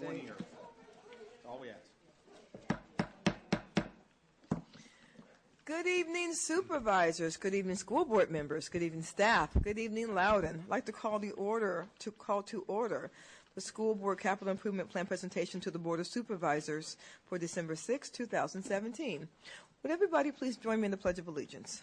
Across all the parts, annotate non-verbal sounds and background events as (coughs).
Twenty State. years. That's all we ask. Good evening, supervisors. Good evening, school board members. Good evening, staff. Good evening, Loudoun. I'd like to call the order to call to order the school board capital improvement plan presentation to the board of supervisors for December 6, 2017. Would everybody please join me in the pledge of allegiance?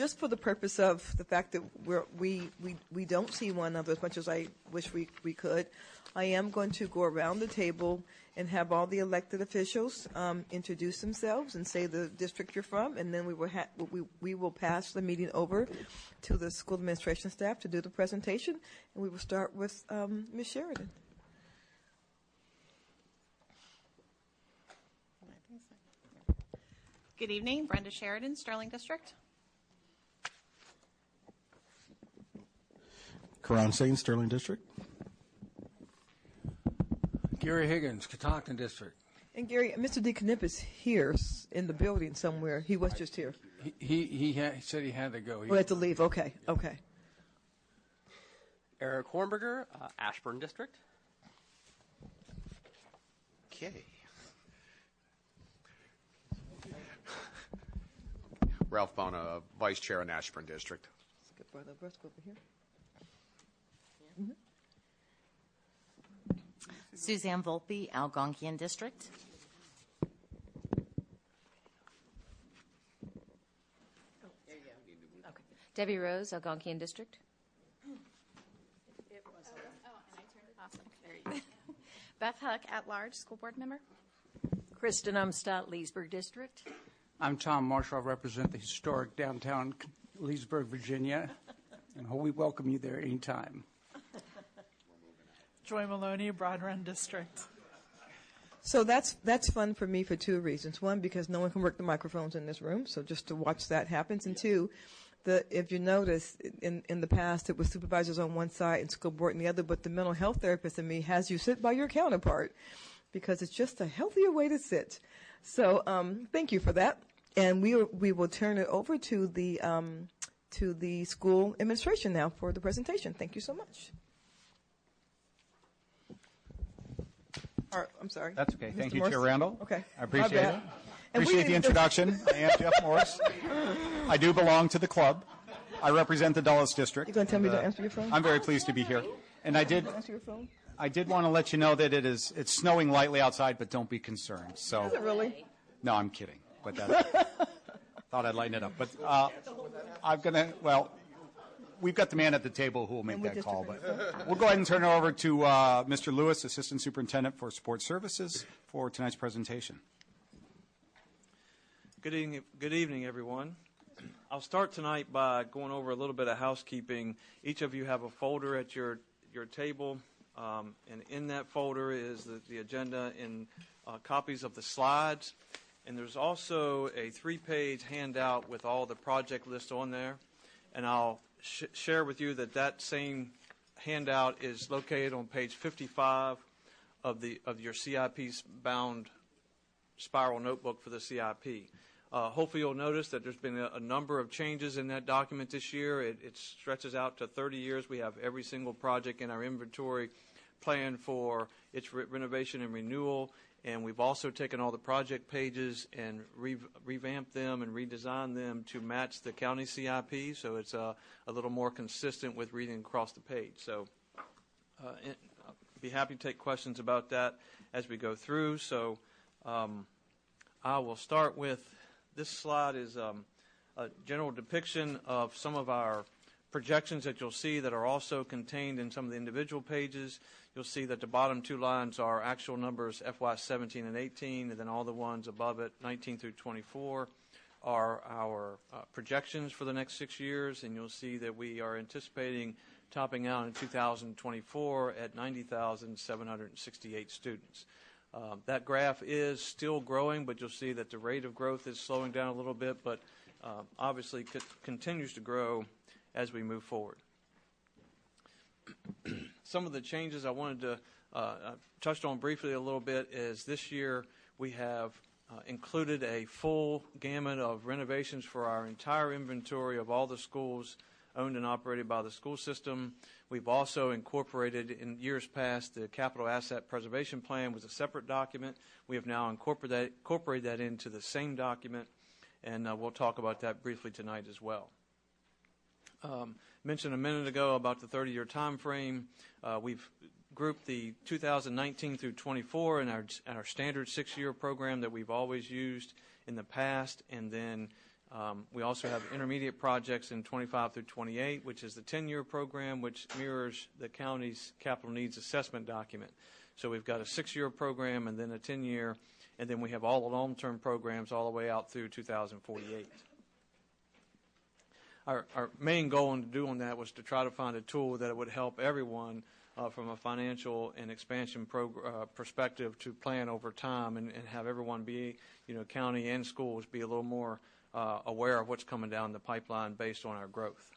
just for the purpose of the fact that we're, we, we, we don't see one another as much as I wish we, we could, I am going to go around the table and have all the elected officials um, introduce themselves and say the district you're from, and then we will, ha- we, we will pass the meeting over to the school administration staff to do the presentation, and we will start with um, Ms. Sheridan. Good evening, Brenda Sheridan, Sterling District. Koran Saines, Sterling District. Geary Higgins, Catoctin District. And Geary, Mr. DeKenipp is here s- in the building somewhere. He was just here. He he, he, ha- he said he had to go. He, We had to leave. Okay, okay. Eric Hornberger, uh, Ashburn District. Okay. Ralph Buona, Vice Chair in Ashburn District. Skip Brother Briscoe over here. Mm-hmm. Suzanne Volpe, Algonquian District. Oh, okay. Debbie Rose, Algonquian District. Oh, awesome. There you go. (laughs) Beth Huck, at large, school board member. Kristen Umstattd, Leesburg District. I'm Tom Marshall. I represent the historic downtown Leesburg, Virginia, and we welcome you there anytime. Joy Maloney, Broad Run District. So that's that's fun for me for two reasons. One, because no one can work the microphones in this room, so just to watch that happens. And two, the if you notice in in the past it was supervisors on one side and school board on the other, but the mental health therapist in me has you sit by your counterpart because it's just a healthier way to sit. So um, thank you for that, and we we will turn it over to the um, to the school administration now for the presentation. Thank you so much. Or, I'm sorry. That's okay. Thank Mr. you, Morse? Chair Randall. Okay. I appreciate it. And we Appreciate the didn't- introduction. (laughs) I am Jeff Morse. I do belong to the club. I represent the Dulles District. You gonna tell me to uh, answer your phone? I'm very pleased to be here. And I did, Answer your phone. I did want to let you know that it is, it's snowing lightly outside, but don't be concerned. So, Is it really? no, I'm kidding. But that, (laughs) thought I'd lighten it up. But uh, I'm gonna, well, we've got the man at the table who will make that call. But we'll go ahead and turn it over to uh, Mr. Lewis, Assistant Superintendent for Support Services, for tonight's presentation. Good evening, good evening, everyone. I'll start tonight by going over a little bit of housekeeping. Each of you have a folder at your, your table, um, and in that folder is the, the agenda and uh, copies of the slides. And there's also a three-page handout with all the project lists on there. And I'll sh- share with you that that same handout is located on page 55 of the of your CIP bound spiral notebook for the CIP. Uh, hopefully, you'll notice that there's been a, a number of changes in that document this year. It, it stretches out to 30 years. We have every single project in our inventory planned for its re- renovation and renewal. And we've also taken all the project pages and re- revamped them and redesigned them to match the county CIP. So it's uh, a little more consistent with reading across the page. So uh, I'll be happy to take questions about that as we go through. So um, I will start with this slide is um, a general depiction of some of our projections that you'll see that are also contained in some of the individual pages. You'll see that the bottom two lines are actual numbers FY 17 and 18, and then all the ones above it, 19 through 24, are our uh, projections for the next six years. And you'll see that we are anticipating topping out in 2024 at 90,768 students. Um, that graph is still growing, but you'll see that the rate of growth is slowing down a little bit. But uh, obviously co- continues to grow as we move forward. Some of the changes I wanted to uh, touched on briefly a little bit is this year we have uh, included a full gamut of renovations for our entire inventory of all the schools owned and operated by the school system. We've also incorporated in years past the capital asset preservation plan was a separate document. We have now incorporated that, incorporated that into the same document, and uh, we'll talk about that briefly tonight as well. Um, mentioned a minute ago about the 30-year time frame. Uh, we've grouped the 2019 through 24 in our, our standard six-year program that we've always used in the past, and then um, we also have intermediate projects in 25 through 28, which is the 10-year program, which mirrors the county's capital needs assessment document. So we've got a six-year program and then a 10-year, and then we have all the long-term programs all the way out through 2048. Our, our main goal in doing that was to try to find a tool that would help everyone uh, from a financial and expansion uh, perspective to plan over time and, and have everyone be, you know, county and schools be a little more uh, aware of what's coming down the pipeline based on our growth.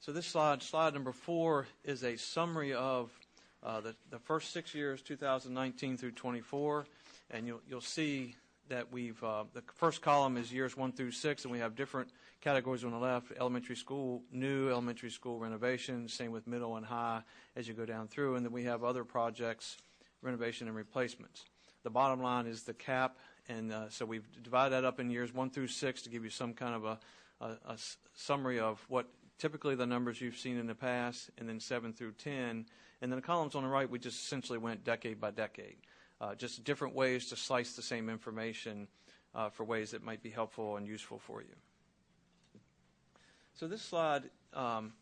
So this slide, slide number four, is a summary of uh, the, the first six years, 2019 through 24, and you'll, you'll see that we've uh, the first column is years one through six, and we have different categories on the left: elementary school, new elementary school renovations. Same with middle and high as you go down through, and then we have other projects, renovation and replacements. The bottom line is the cap, and uh, so we've divided that up in years one through six to give you some kind of a, a, a summary of what typically the numbers you've seen in the past, and then seven through ten, and then the columns on the right we just essentially went decade by decade uh, just different ways to slice the same information uh, for ways that might be helpful and useful for you. So this slide, um,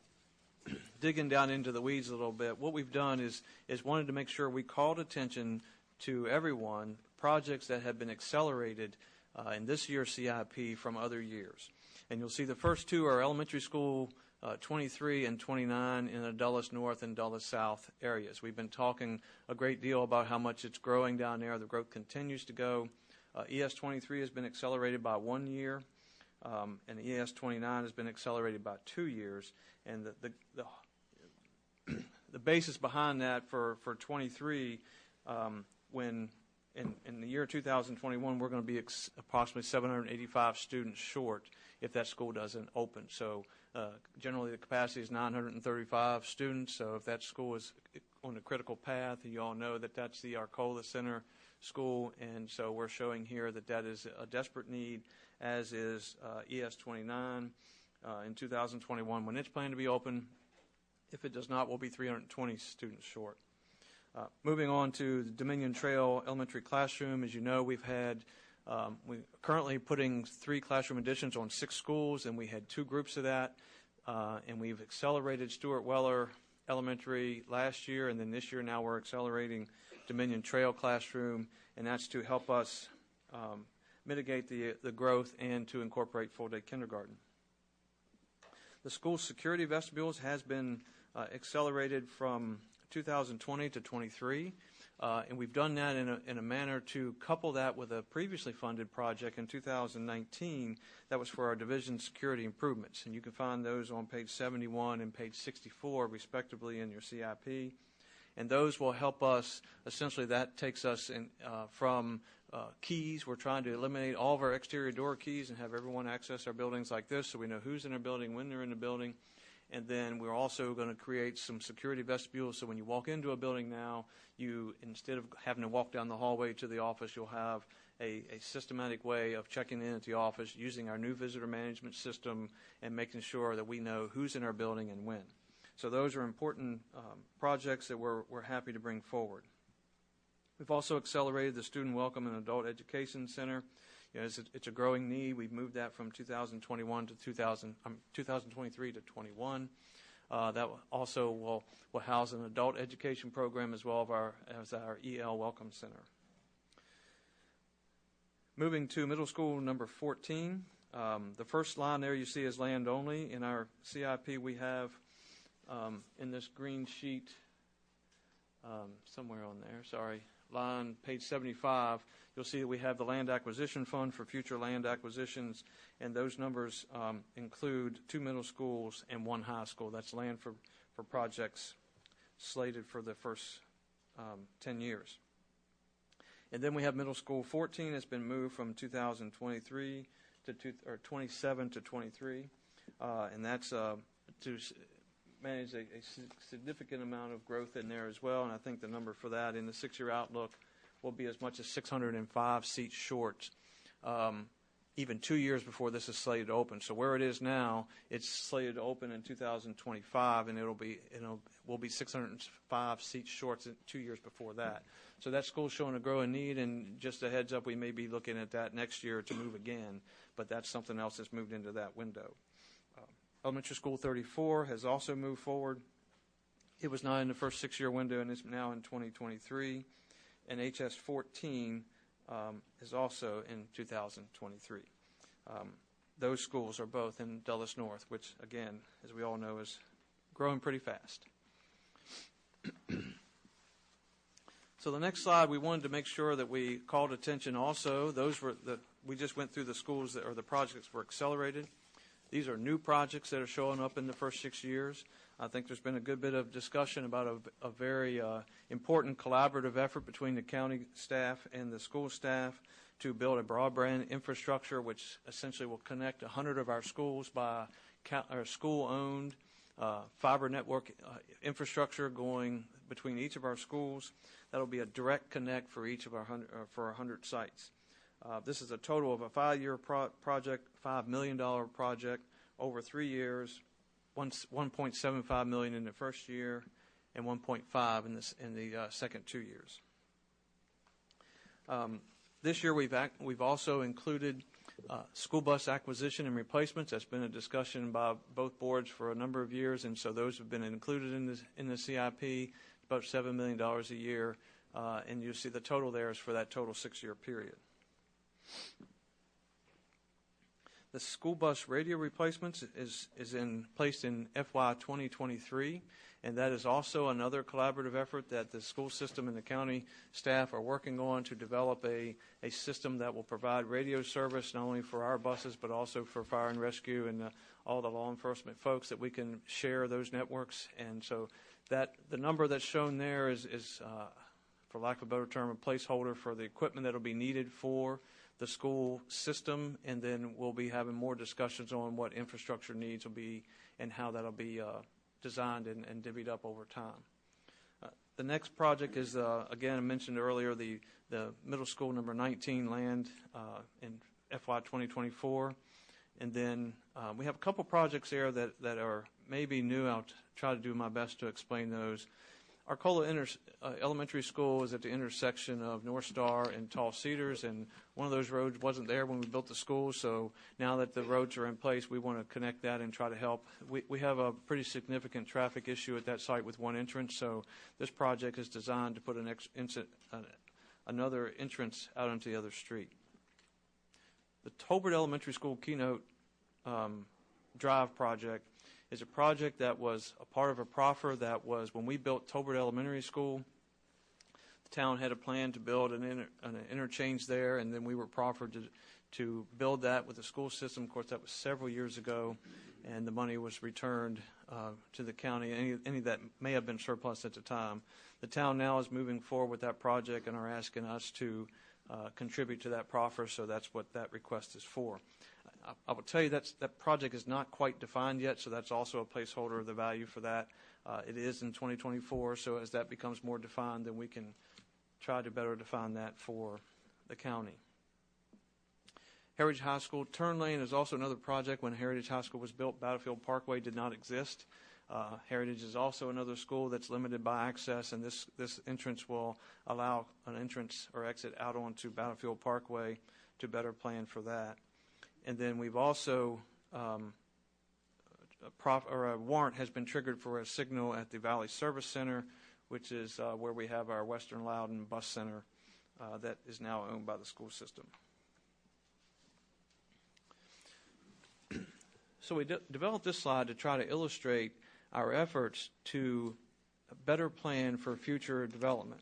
(clears throat) digging down into the weeds a little bit, what we've done is is wanted to make sure we called attention to everyone projects that have been accelerated uh, in this year's CIP from other years. And you'll see the first two are elementary school uh, 23 and 29 in the Dulles North and Dulles South areas. We've been talking a great deal about how much it's growing down there. The growth continues to go. Uh, ES 23 has been accelerated by one year, um, and ES 29 has been accelerated by two years. And the, the, the, (clears throat) the basis behind that for, for 23, um, when in, in the year 2021, we're going to be ex- approximately 785 students short if that school doesn't open. So uh, generally, the capacity is 935 students. So if that school is on the critical path, you all know that that's the Arcola Center School, and so we're showing here that that is a desperate need, as is uh, ES 29 uh, in 2021 when it's planned to be open. If it does not, we'll be 320 students short. Uh, moving on to the Dominion Trail Elementary Classroom, as you know, we've had um, we're currently putting three classroom additions on six schools, and we had two groups of that. Uh, and we've accelerated Steuart Weller Elementary last year, and then this year now we're accelerating Dominion Trail Classroom, and that's to help us um, mitigate the, the growth and to incorporate full day kindergarten. The school security vestibules has been uh, accelerated from 2020 to 23. Uh, and we've done that in a, in a manner to couple that with a previously funded project in 2019 that was for our division security improvements. And you can find those on page 71 and page 64, respectively, in your CIP. And those will help us, essentially, that takes us in, uh, from uh, keys. We're trying to eliminate all of our exterior door keys and have everyone access our buildings like this so we know who's in our building, when they're in the building. And then we're also going to create some security vestibules so when you walk into a building now, you instead of having to walk down the hallway to the office, you'll have a, a systematic way of checking in at the office using our new visitor management system and making sure that we know who's in our building and when. So those are important um, projects that we're, we're happy to bring forward. We've also accelerated the Student Welcome and Adult Education Center. You know, it's, a, it's, a, growing need. We've moved that from 2021 to 2000, um, 2023 to 21. Uh, that also will, will house an adult education program as well as our, as our EL Welcome Center. Moving to middle school number 14. Um, the first line there you see is land only. In our CIP, we have um, in this green sheet, um, somewhere on there, sorry, line, page 75, you'll see that we have the land acquisition fund for future land acquisitions, and those numbers um, include two middle schools and one high school. That's land for, for projects slated for the first um, 10 years. And then we have middle school 14 has been moved from 2023 to two, or 27 to 23, uh, and that's uh, to manage a, a, significant amount of growth in there as well. And I think the number for that in the six-year outlook will be as much as 605 seats short. Um, even two years before this is slated to open. So where it is now, it's slated to open in 2025, and it'll be it'll will be 605 seats short two years before that. So that school's showing a growing need, and just a heads up, we may be looking at that next year to move again. But that's something else that's moved into that window. Uh, elementary School 34 has also moved forward. It was not in the first six-year window, and it's now in 2023. And HS 14 um, is also in 2023. Um, those schools are both in Dulles North, which, again, as we all know, is growing pretty fast. (clears throat) so the next slide, we wanted to make sure that we called attention also. Those were the we just went through the schools that or the projects were accelerated. These are new projects that are showing up in the first six years. I think there's been a good bit of discussion about a, a very uh, important collaborative effort between the county staff and the school staff to build a broadband infrastructure, which essentially will connect 100 of our schools by school-owned uh, fiber network uh, infrastructure going between each of our schools. That'll be a direct connect for each of our 100, uh, for 100 sites. Uh, this is a total of a five-year pro- project, $5 million project over three years, 1.75 million in the first year and 1.5 in, this, in the uh, second two years. Um, this year we've, act, we've also included uh, school bus acquisition and replacements. That's been a discussion by both boards for a number of years, and so those have been included in the, in the CIP, about $7 million a year, uh, and you see the total there is for that total six-year period. The school bus radio replacements is, is in placed in FY 2023, and that is also another collaborative effort that the school system and the county staff are working on to develop a, a system that will provide radio service not only for our buses but also for fire and rescue and uh, all the law enforcement folks that we can share those networks. And so that the number that's shown there is, is uh, for lack of a better term, a placeholder for the equipment that will be needed for the school system, and then we'll be having more discussions on what infrastructure needs will be and how that'll be uh, designed and, and, divvied up over time. Uh, the next project is, uh, again, I mentioned earlier, the, the middle school number 19 land uh, in FY 2024. And then uh, we have a couple projects there that, that are maybe new. I'll try to do my best to explain those. Arcola Inter- uh, Elementary School is at the intersection of North Star and Tall Cedars, and one of those roads wasn't there when we built the school. So now that the roads are in place, we want to connect that and try to help. We, we have a pretty significant traffic issue at that site with one entrance, so this project is designed to put an ex- uh, another entrance out onto the other street. The Tolbert Elementary School Keynote um, Drive project is a project that was a part of a proffer that was when we built Tolbert Elementary School. The town had a plan to build an, inter, an interchange there, and then we were proffered to, to build that with the school system. Of course, that was several years ago, and the money was returned uh, to the county, any, any that may have been surplus at the time. The town now is moving forward with that project and are asking us to uh, contribute to that proffer, so that's what that request is for. I will tell you that that project is not quite defined yet, so that's also a placeholder of the value for that. Uh, it is in 2024, so as that becomes more defined, then we can try to better define that for the county. Heritage High School turn lane is also another project. When Heritage High School was built, Battlefield Parkway did not exist. Uh, Heritage is also another school that's limited by access, and this this entrance will allow an entrance or exit out onto Battlefield Parkway to better plan for that. And then we've also, um, a, or a warrant has been triggered for a signal at the Valley Service Center, which is uh, where we have our Western Loudoun Bus Center uh, that is now owned by the school system. (clears throat) so we de- developed this slide to try to illustrate our efforts to better plan for future development.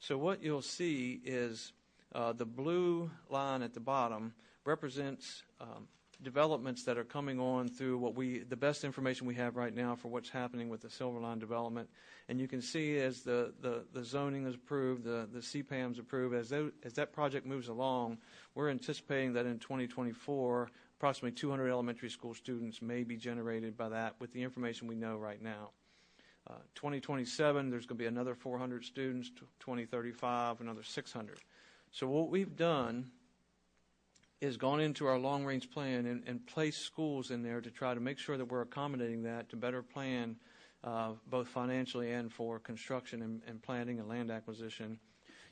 So what you'll see is uh, the blue line at the bottom represents um, developments that are coming on through what we the best information we have right now for what's happening with the Silverline development. And you can see as the, the, the zoning is approved, the, the CPAM's approved, as, those, as that project moves along, we're anticipating that in 2024, approximately 200 elementary school students may be generated by that with the information we know right now. Uh, 2027, there's going to be another 400 students. 2035, another 600. So what we've done is gone into our long range plan and, and placed schools in there to try to make sure that we're accommodating that to better plan uh, both financially and for construction and, and, planning and land acquisition.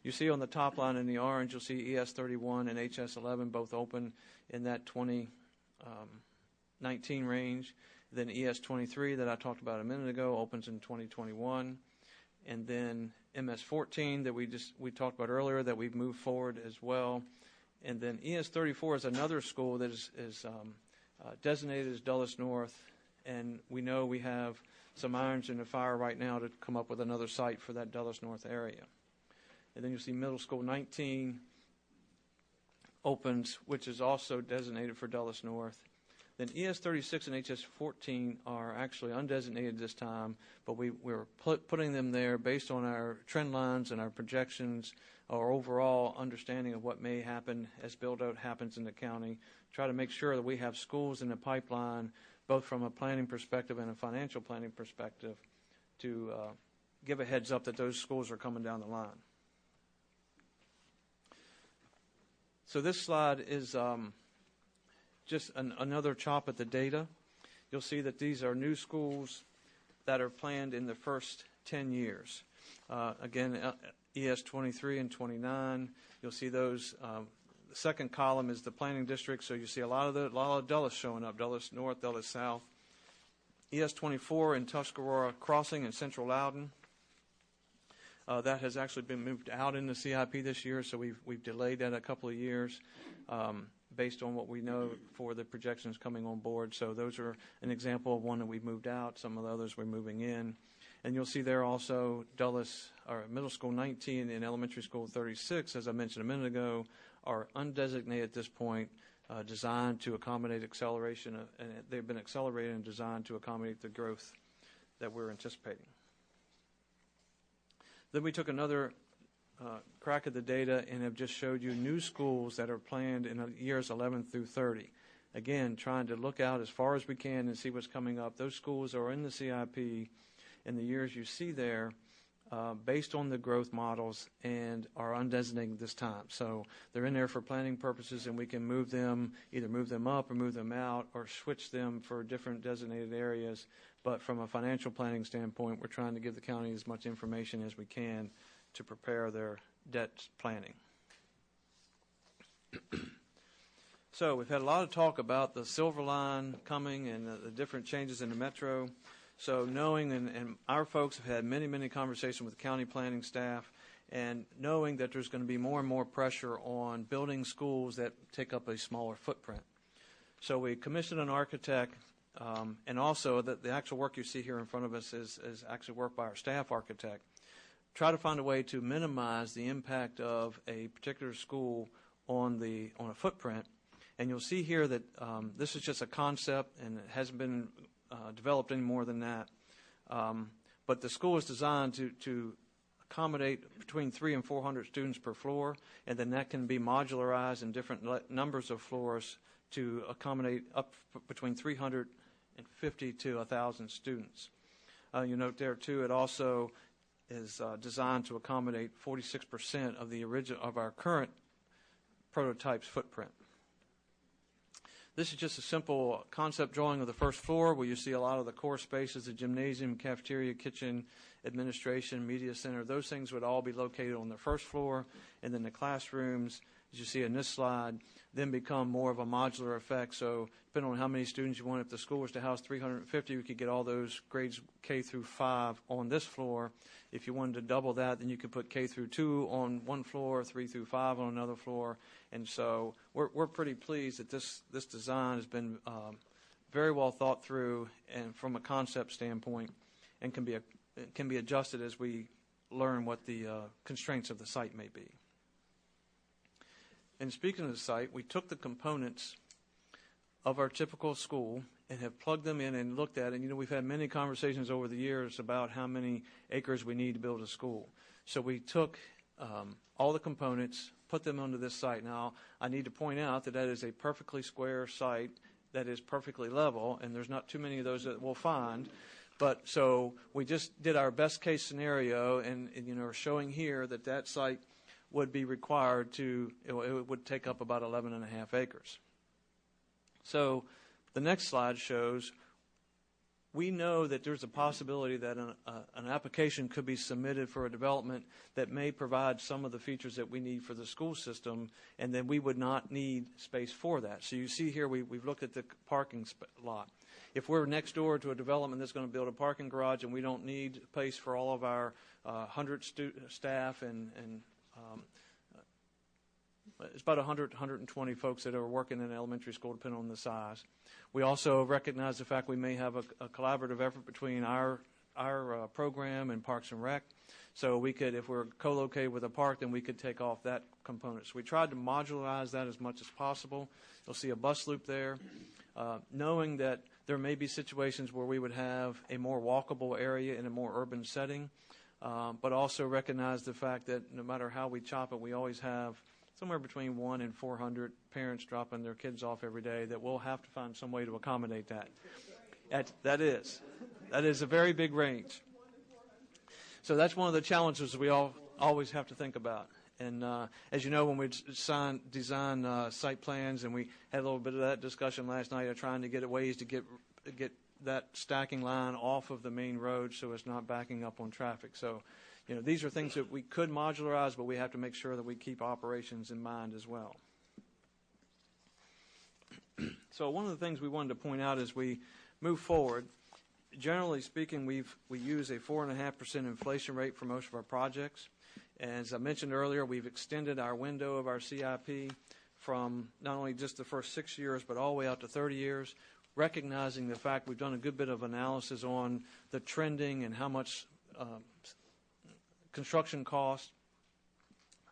You see on the top line in the orange, you'll see ES 31 and HS 11 both open in that 2019 um, range. Then ES 23 that I talked about a minute ago opens in 2021. And then MS 14 that we just we talked about earlier that we've moved forward as well and then ES 34 is another school that is, is um, uh, designated as Dulles North, and we know we have some irons in the fire right now to come up with another site for that Dulles North area. And then you'll see Middle School 19 opens, which is also designated for Dulles North. Then ES 36 and HS 14 are actually undesignated this time, but we, we're put, putting them there based on our trend lines and our projections our overall understanding of what may happen as build out happens in the county. Try to make sure that we have schools in the pipeline, both from a planning perspective and a financial planning perspective, to uh, give a heads up that those schools are coming down the line. So this slide is um, just an, another chop at the data. You'll see that these are new schools that are planned in the first 10 years. Uh, again, uh, ES 23 and 29. You'll see those. Um, the second column is the planning district, so you see a lot of the a lot of Dulles showing up. Dulles North, Dulles South. ES 24 in Tuscarora Crossing and Central Loudoun. Uh, that has actually been moved out in the CIP this year, so we've we've delayed that a couple of years um, based on what we know for the projections coming on board. So those are an example of one that we've moved out. Some of the others we're moving in. And you'll see there also Dulles, or Middle School 19 and Elementary School 36, as I mentioned a minute ago, are undesignated at this point, uh, designed to accommodate acceleration, uh, and they've been accelerated and designed to accommodate the growth that we're anticipating. Then we took another uh, crack at the data and have just showed you new schools that are planned in years 11 through 30. Again, trying to look out as far as we can and see what's coming up. Those schools are in the CIP in the years you see there uh, based on the growth models and are undesignated this time. So they're in there for planning purposes, and we can move them, either move them up or move them out, or switch them for different designated areas. But from a financial planning standpoint, we're trying to give the county as much information as we can to prepare their debt planning. (clears throat) so we've had a lot of talk about the Silver Line coming and the, the different changes in the metro. So knowing, and, and our folks have had many, many conversations with the county planning staff, and knowing that there's going to be more and more pressure on building schools that take up a smaller footprint. So we commissioned an architect, um, and also the, the actual work you see here in front of us is, is actually work by our staff architect. Try to find a way to minimize the impact of a particular school on the on a footprint. And you'll see here that um, this is just a concept, and it hasn't been uh, developed any more than that. Um, but the school is designed to, to accommodate between three and 400 students per floor, and then that can be modularized in different le- numbers of floors to accommodate up f- between 350 to 1,000 students. Uh, you note there too, it also is uh, designed to accommodate 46% of the original of our current prototype's footprint. This is just a simple concept drawing of the first floor where you see a lot of the core spaces, the gymnasium, cafeteria, kitchen, administration, media center. Those things would all be located on the first floor. And then the classrooms, as you see in this slide, then become more of a modular effect. So depending on how many students you want, if the school was to house 350, we could get all those grades K through 5 on this floor. If you wanted to double that, then you could put K through 2 on one floor, 3 through 5 on another floor. And so we're, we're pretty pleased that this, this design has been um, very well thought through and from a concept standpoint and can be, a, can be adjusted as we learn what the uh, constraints of the site may be. And speaking of the site, we took the components of our typical school and have plugged them in and looked at it. And, you know, we've had many conversations over the years about how many acres we need to build a school. So we took um, all the components, put them onto this site. Now, I need to point out that that is a perfectly square site that is perfectly level, and there's not too many of those that we'll find. But so we just did our best case scenario, and, and you know, are showing here that that site would be required to, it, would take up about 11 and a half acres. So the next slide shows we know that there's a possibility that an, uh, an, application could be submitted for a development that may provide some of the features that we need for the school system, and then we would not need space for that. So you see here we, have looked at the parking lot. If we're next door to a development that's going to build a parking garage and we don't need space for all of our uh, 100 stu- staff and, and um, it's about 100, 120 folks that are working in elementary school, depending on the size. We also recognize the fact we may have a, a collaborative effort between our our uh, program and Parks and Rec. So we could, if we're co-located with a park, then we could take off that component. So we tried to modularize that as much as possible. You'll see a bus loop there, uh, knowing that there may be situations where we would have a more walkable area in a more urban setting, um, but also recognize the fact that no matter how we chop it, we always have somewhere between one and 400 parents dropping their kids off every day that we'll have to find some way to accommodate that. That, that is. That is a very big range. So that's one of the challenges we all always have to think about. And uh, as you know, when we design, design uh, site plans, and we had a little bit of that discussion last night of trying to get ways to get get that stacking line off of the main road so it's not backing up on traffic. So you know, these are things that we could modularize, but we have to make sure that we keep operations in mind as well. (clears throat) so one of the things we wanted to point out as we move forward, generally speaking, we've we use a four and a half percent inflation rate for most of our projects. As I mentioned earlier, we've extended our window of our CIP from not only just the first six years, but all the way out to 30 years, recognizing the fact we've done a good bit of analysis on the trending and how much um, construction cost.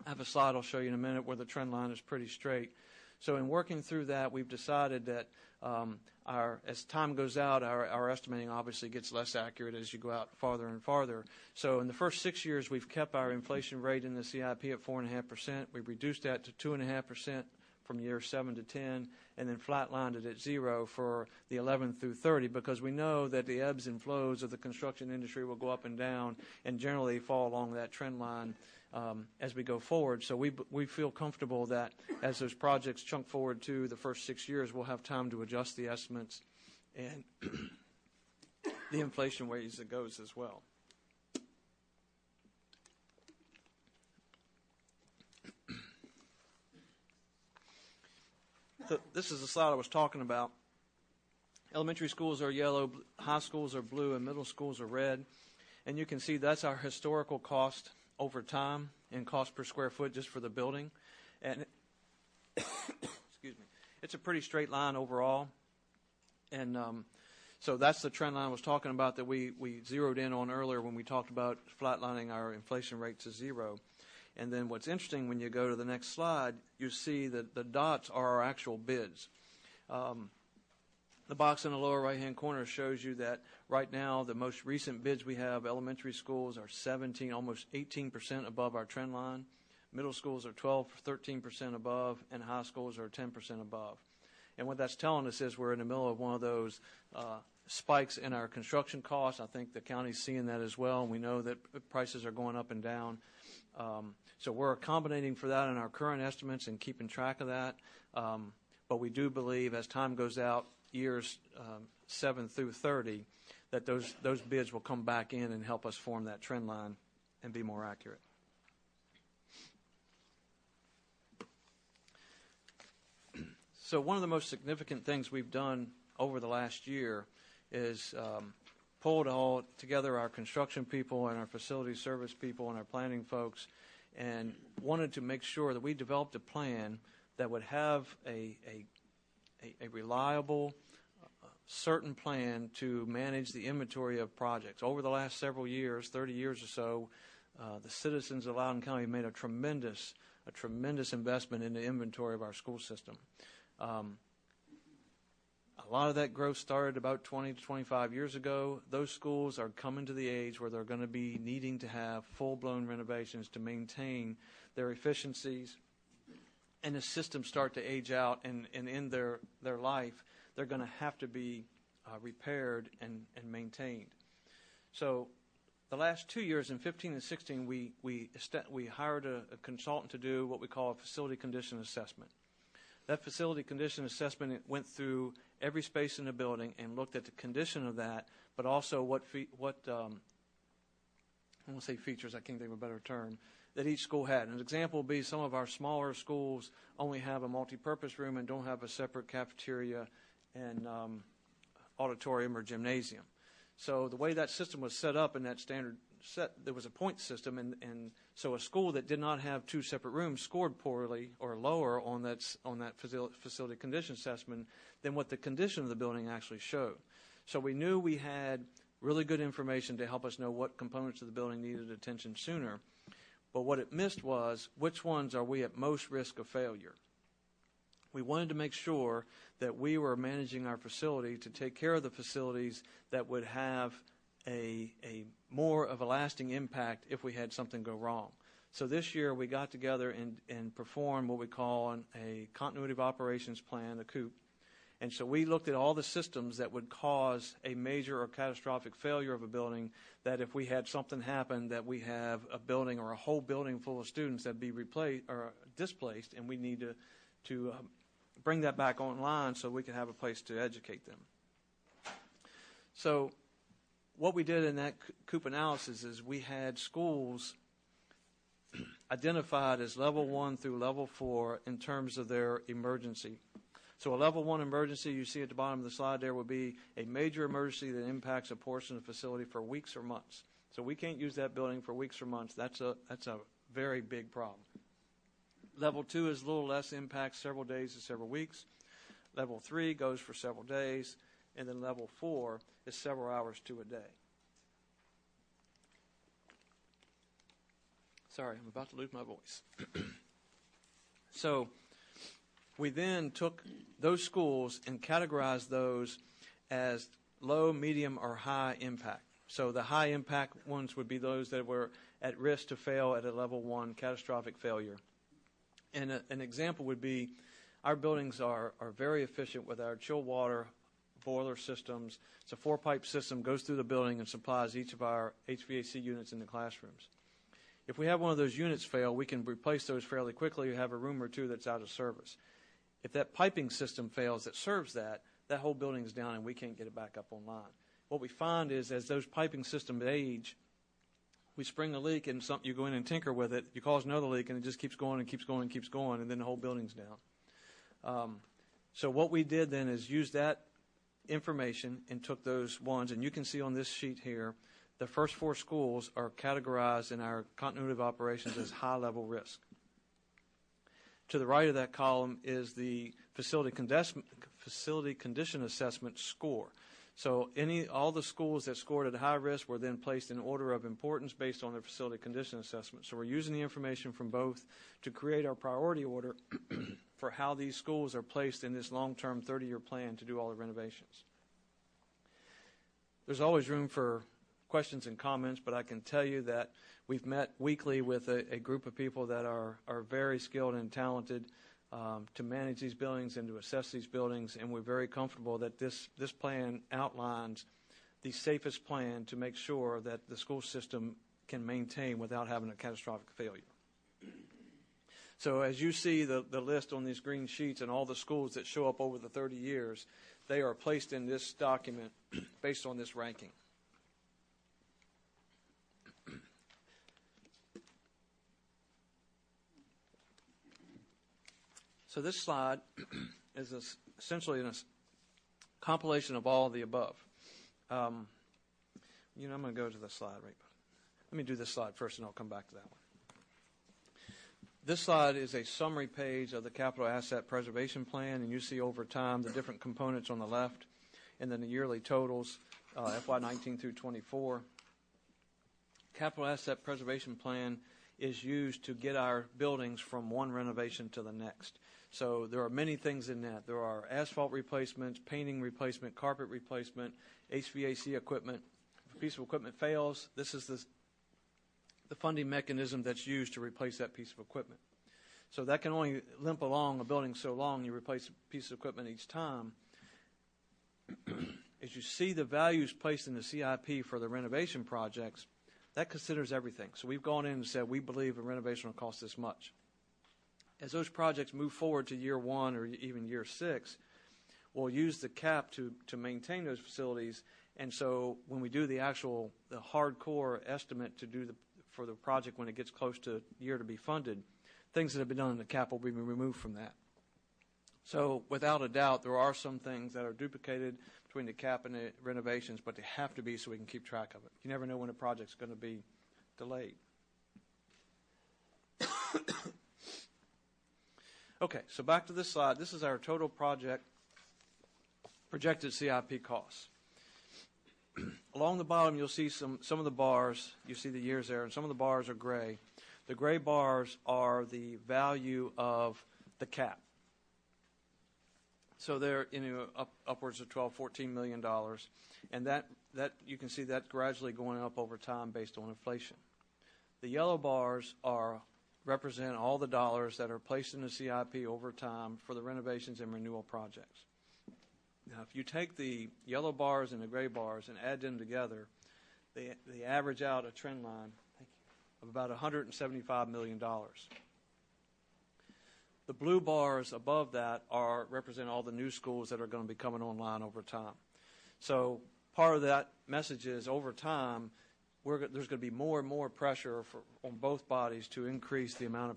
I have a slide I'll show you in a minute where the trend line is pretty straight. So in working through that, we've decided that um, our, as time goes out, our, our estimating obviously gets less accurate as you go out farther and farther. So in the first six years, we've kept our inflation rate in the CIP at 4.5%. We've reduced that to 2.5% from year 7 to 10, and then flatlined it at zero for the 11 through 30 because we know that the ebbs and flows of the construction industry will go up and down and generally fall along that trend line um, as we go forward. So we, we feel comfortable that as those projects chunk forward to the first six years, we'll have time to adjust the estimates and (clears throat) the inflation ways that goes as well. The, this is the slide I was talking about. Elementary schools are yellow, high schools are blue, and middle schools are red. And you can see that's our historical cost over time and cost per square foot just for the building. And (coughs) excuse me, it's a pretty straight line overall. And um, so that's the trend line I was talking about that we, we zeroed in on earlier when we talked about flatlining our inflation rate to zero. And then what's interesting when you go to the next slide, you see that the dots are our actual bids. Um, the box in the lower right hand corner shows you that right now the most recent bids we have elementary schools are 17 almost 18% above our trend line. Middle schools are 12 13% above and high schools are 10% above. And what that's telling us is we're in the middle of one of those uh, spikes in our construction costs. I think the county's seeing that as well we know that prices are going up and down. Um, so we're accommodating for that in our current estimates and keeping track of that. Um, but we do believe as time goes out, years um, 7 through 30, that those, those bids will come back in and help us form that trend line and be more accurate. So one of the most significant things we've done over the last year is um, pulled all together our construction people and our facility service people and our planning folks and wanted to make sure that we developed a plan that would have a, a, a, reliable, uh, certain plan to manage the inventory of projects. Over the last several years, 30 years or so, uh, the citizens of Loudoun County made a tremendous, a tremendous investment in the inventory of our school system. Um, a lot of that growth started about 20 to 25 years ago. Those schools are coming to the age where they're going to be needing to have full blown renovations to maintain their efficiencies. And the systems start to age out, and, and in their, their life, they're going to have to be uh, repaired and, and maintained. So, the last two years, in 15 and 16, we, we, we hired a, a consultant to do what we call a facility condition assessment. That facility condition assessment went through every space in the building and looked at the condition of that, but also what fe- what um, I won't say features. I can't think of a better term that each school had. An example would be some of our smaller schools only have a multi-purpose room and don't have a separate cafeteria and um, auditorium or gymnasium. So the way that system was set up in that standard set, there was a point system, and, and so a school that did not have two separate rooms scored poorly or lower on that on that facility condition assessment than what the condition of the building actually showed. So we knew we had really good information to help us know what components of the building needed attention sooner. But what it missed was which ones are we at most risk of failure. We wanted to make sure that we were managing our facility to take care of the facilities that would have a, a more of a lasting impact if we had something go wrong. So this year we got together and, and performed what we call an, a continuity of operations plan, a COOP. And so we looked at all the systems that would cause a major or catastrophic failure of a building. That if we had something happen, that we have a building or a whole building full of students that be replaced or displaced, and we need to to um, bring that back online so we can have a place to educate them. So what we did in that COOP analysis is we had schools (clears throat) identified as level one through level four in terms of their emergency. So a level one emergency you see at the bottom of the slide there would be a major emergency that impacts a portion of the facility for weeks or months. So we can't use that building for weeks or months. That's a that's a very big problem. Level two is a little less impact, several days to several weeks. Level three goes for several days, and then level four is several hours to a day. Sorry, I'm about to lose my voice. (clears throat) so we then took those schools and categorized those as low, medium, or high impact. So the high impact ones would be those that were at risk to fail at a level one catastrophic failure. And a, an example would be our buildings are, are very efficient with our chill water boiler systems. It's a four pipe system, goes through the building and supplies each of our HVAC units in the classrooms. If we have one of those units fail, we can replace those fairly quickly. You have a room or two that's out of service. If that piping system fails that serves that, that whole building is down and we can't get it back up online. What we find is as those piping systems age, we spring a leak and some, you go in and tinker with it, you cause another leak, and it just keeps going and keeps going and keeps going, and then the whole building's down. Um, so what we did then is use that information and took those ones, and you can see on this sheet here, the first four schools are categorized in our continuity of operations as (coughs) high level risk. To the right of that column is the facility, facility condition assessment score. So any all the schools that scored at high risk were then placed in order of importance based on their facility condition assessment. So we're using the information from both to create our priority order for how these schools are placed in this long-term 30-year plan to do all the renovations. There's always room for questions and comments, but I can tell you that we've met weekly with a, a group of people that are, are very skilled and talented um, to manage these buildings and to assess these buildings, and we're very comfortable that this, this plan outlines the safest plan to make sure that the school system can maintain without having a catastrophic failure. So as you see the, the list on these green sheets and all the schools that show up over the 30 years, they are placed in this document (clears throat) based on this ranking. (clears throat) So this slide (clears throat) is essentially a compilation of all of the above. Um, you know, I'm going to go to the slide right. Let me do this slide first, and I'll come back to that one. This slide is a summary page of the capital asset preservation plan, and you see over time the different components on the left, and then the yearly totals, uh, FY19 through 24. capital asset preservation plan is used to get our buildings from one renovation to the next. So there are many things in that. There are asphalt replacements, painting replacement, carpet replacement, HVAC equipment. If a piece of equipment fails, this is the, the funding mechanism that's used to replace that piece of equipment. So that can only limp along a building so long. You replace a piece of equipment each time. As you see the values placed in the CIP for the renovation projects, that considers everything. So we've gone in and said we believe a renovation will cost this much. As those projects move forward to year one or even year six, we'll use the cap to, to maintain those facilities. And so when we do the actual the hardcore estimate to do the for the project when it gets close to year to be funded, things that have been done in the cap will be removed from that. So without a doubt, there are some things that are duplicated between the cap and the renovations, but they have to be so we can keep track of it. You never know when a project's going to be delayed. (coughs) okay, so back to this slide. This is our total project projected CIP costs. Along the bottom, you'll see some, some of the bars. You see the years there, and some of the bars are gray. The gray bars are the value of the cap. So they're you know, up, upwards of 12, 14 million dollars, and that, that you can see that gradually going up over time based on inflation. The yellow bars are represent all the dollars that are placed in the CIP over time for the renovations and renewal projects. Now, if you take the yellow bars and the gray bars and add them together, they, they average out a trend line of about $175 million. The blue bars above that are represent all the new schools that are going to be coming online over time. So part of that message is over time, there's going to be more and more pressure for, on both bodies to increase the amount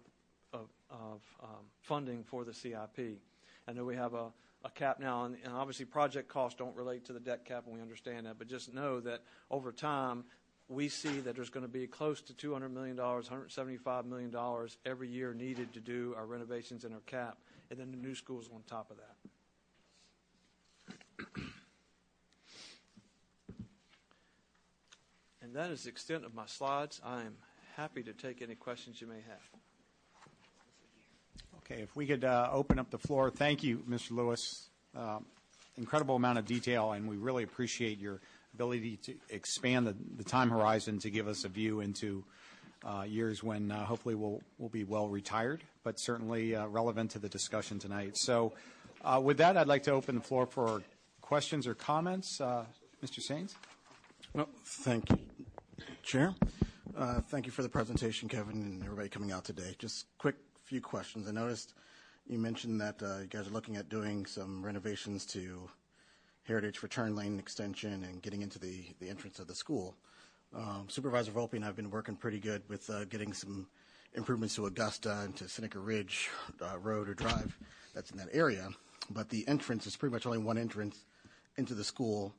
of, of, of um, funding for the CIP. I know we have a, a cap now, and, and obviously project costs don't relate to the debt cap, and we understand that, but just know that over time, we see that there's going to be close to $200 million, $175 million every year needed to do our renovations and our cap, and then the new schools on top of that. and that is the extent of my slides. I am happy to take any questions you may have. Okay, if we could uh, open up the floor. Thank you, Mr. Lewis. Um, incredible amount of detail, and we really appreciate your ability to expand the, the time horizon to give us a view into uh, years when uh, hopefully we'll, we'll be well retired, but certainly uh, relevant to the discussion tonight. So uh, with that, I'd like to open the floor for questions or comments. Uh, Mr. Saines? Well, thank you, Chair. Uh, thank you for the presentation, Kevin, and everybody coming out today. Just quick few questions. I noticed you mentioned that you guys are looking at doing some renovations to Heritage Return Lane extension and getting into the, the entrance of the school. Um, Supervisor Volpe and I have been working pretty good with uh, getting some improvements to Augusta and to Seneca Ridge uh, Road or Drive that's in that area. But the entrance is pretty much only one entrance into the school.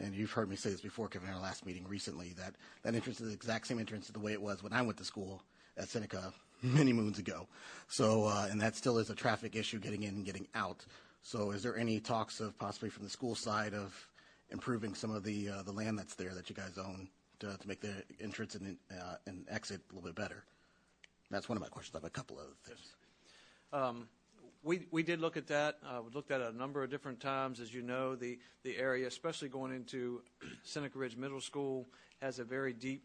And you've heard me say this before, Kevin, in our last meeting recently, that that entrance is the exact same entrance as the way it was when I went to school at Seneca many moons ago. So, uh, and that still is a traffic issue getting in and getting out. So is there any talks of possibly from the school side of improving some of the uh, the land that's there that you guys own to, to make the entrance and, uh, and exit a little bit better? That's one of my questions. I have a couple of things. Um, we, we did look at that. Uh, we looked at it a number of different times. As you know, the, the area, especially going into (clears throat) Seneca Ridge Middle School, has a very deep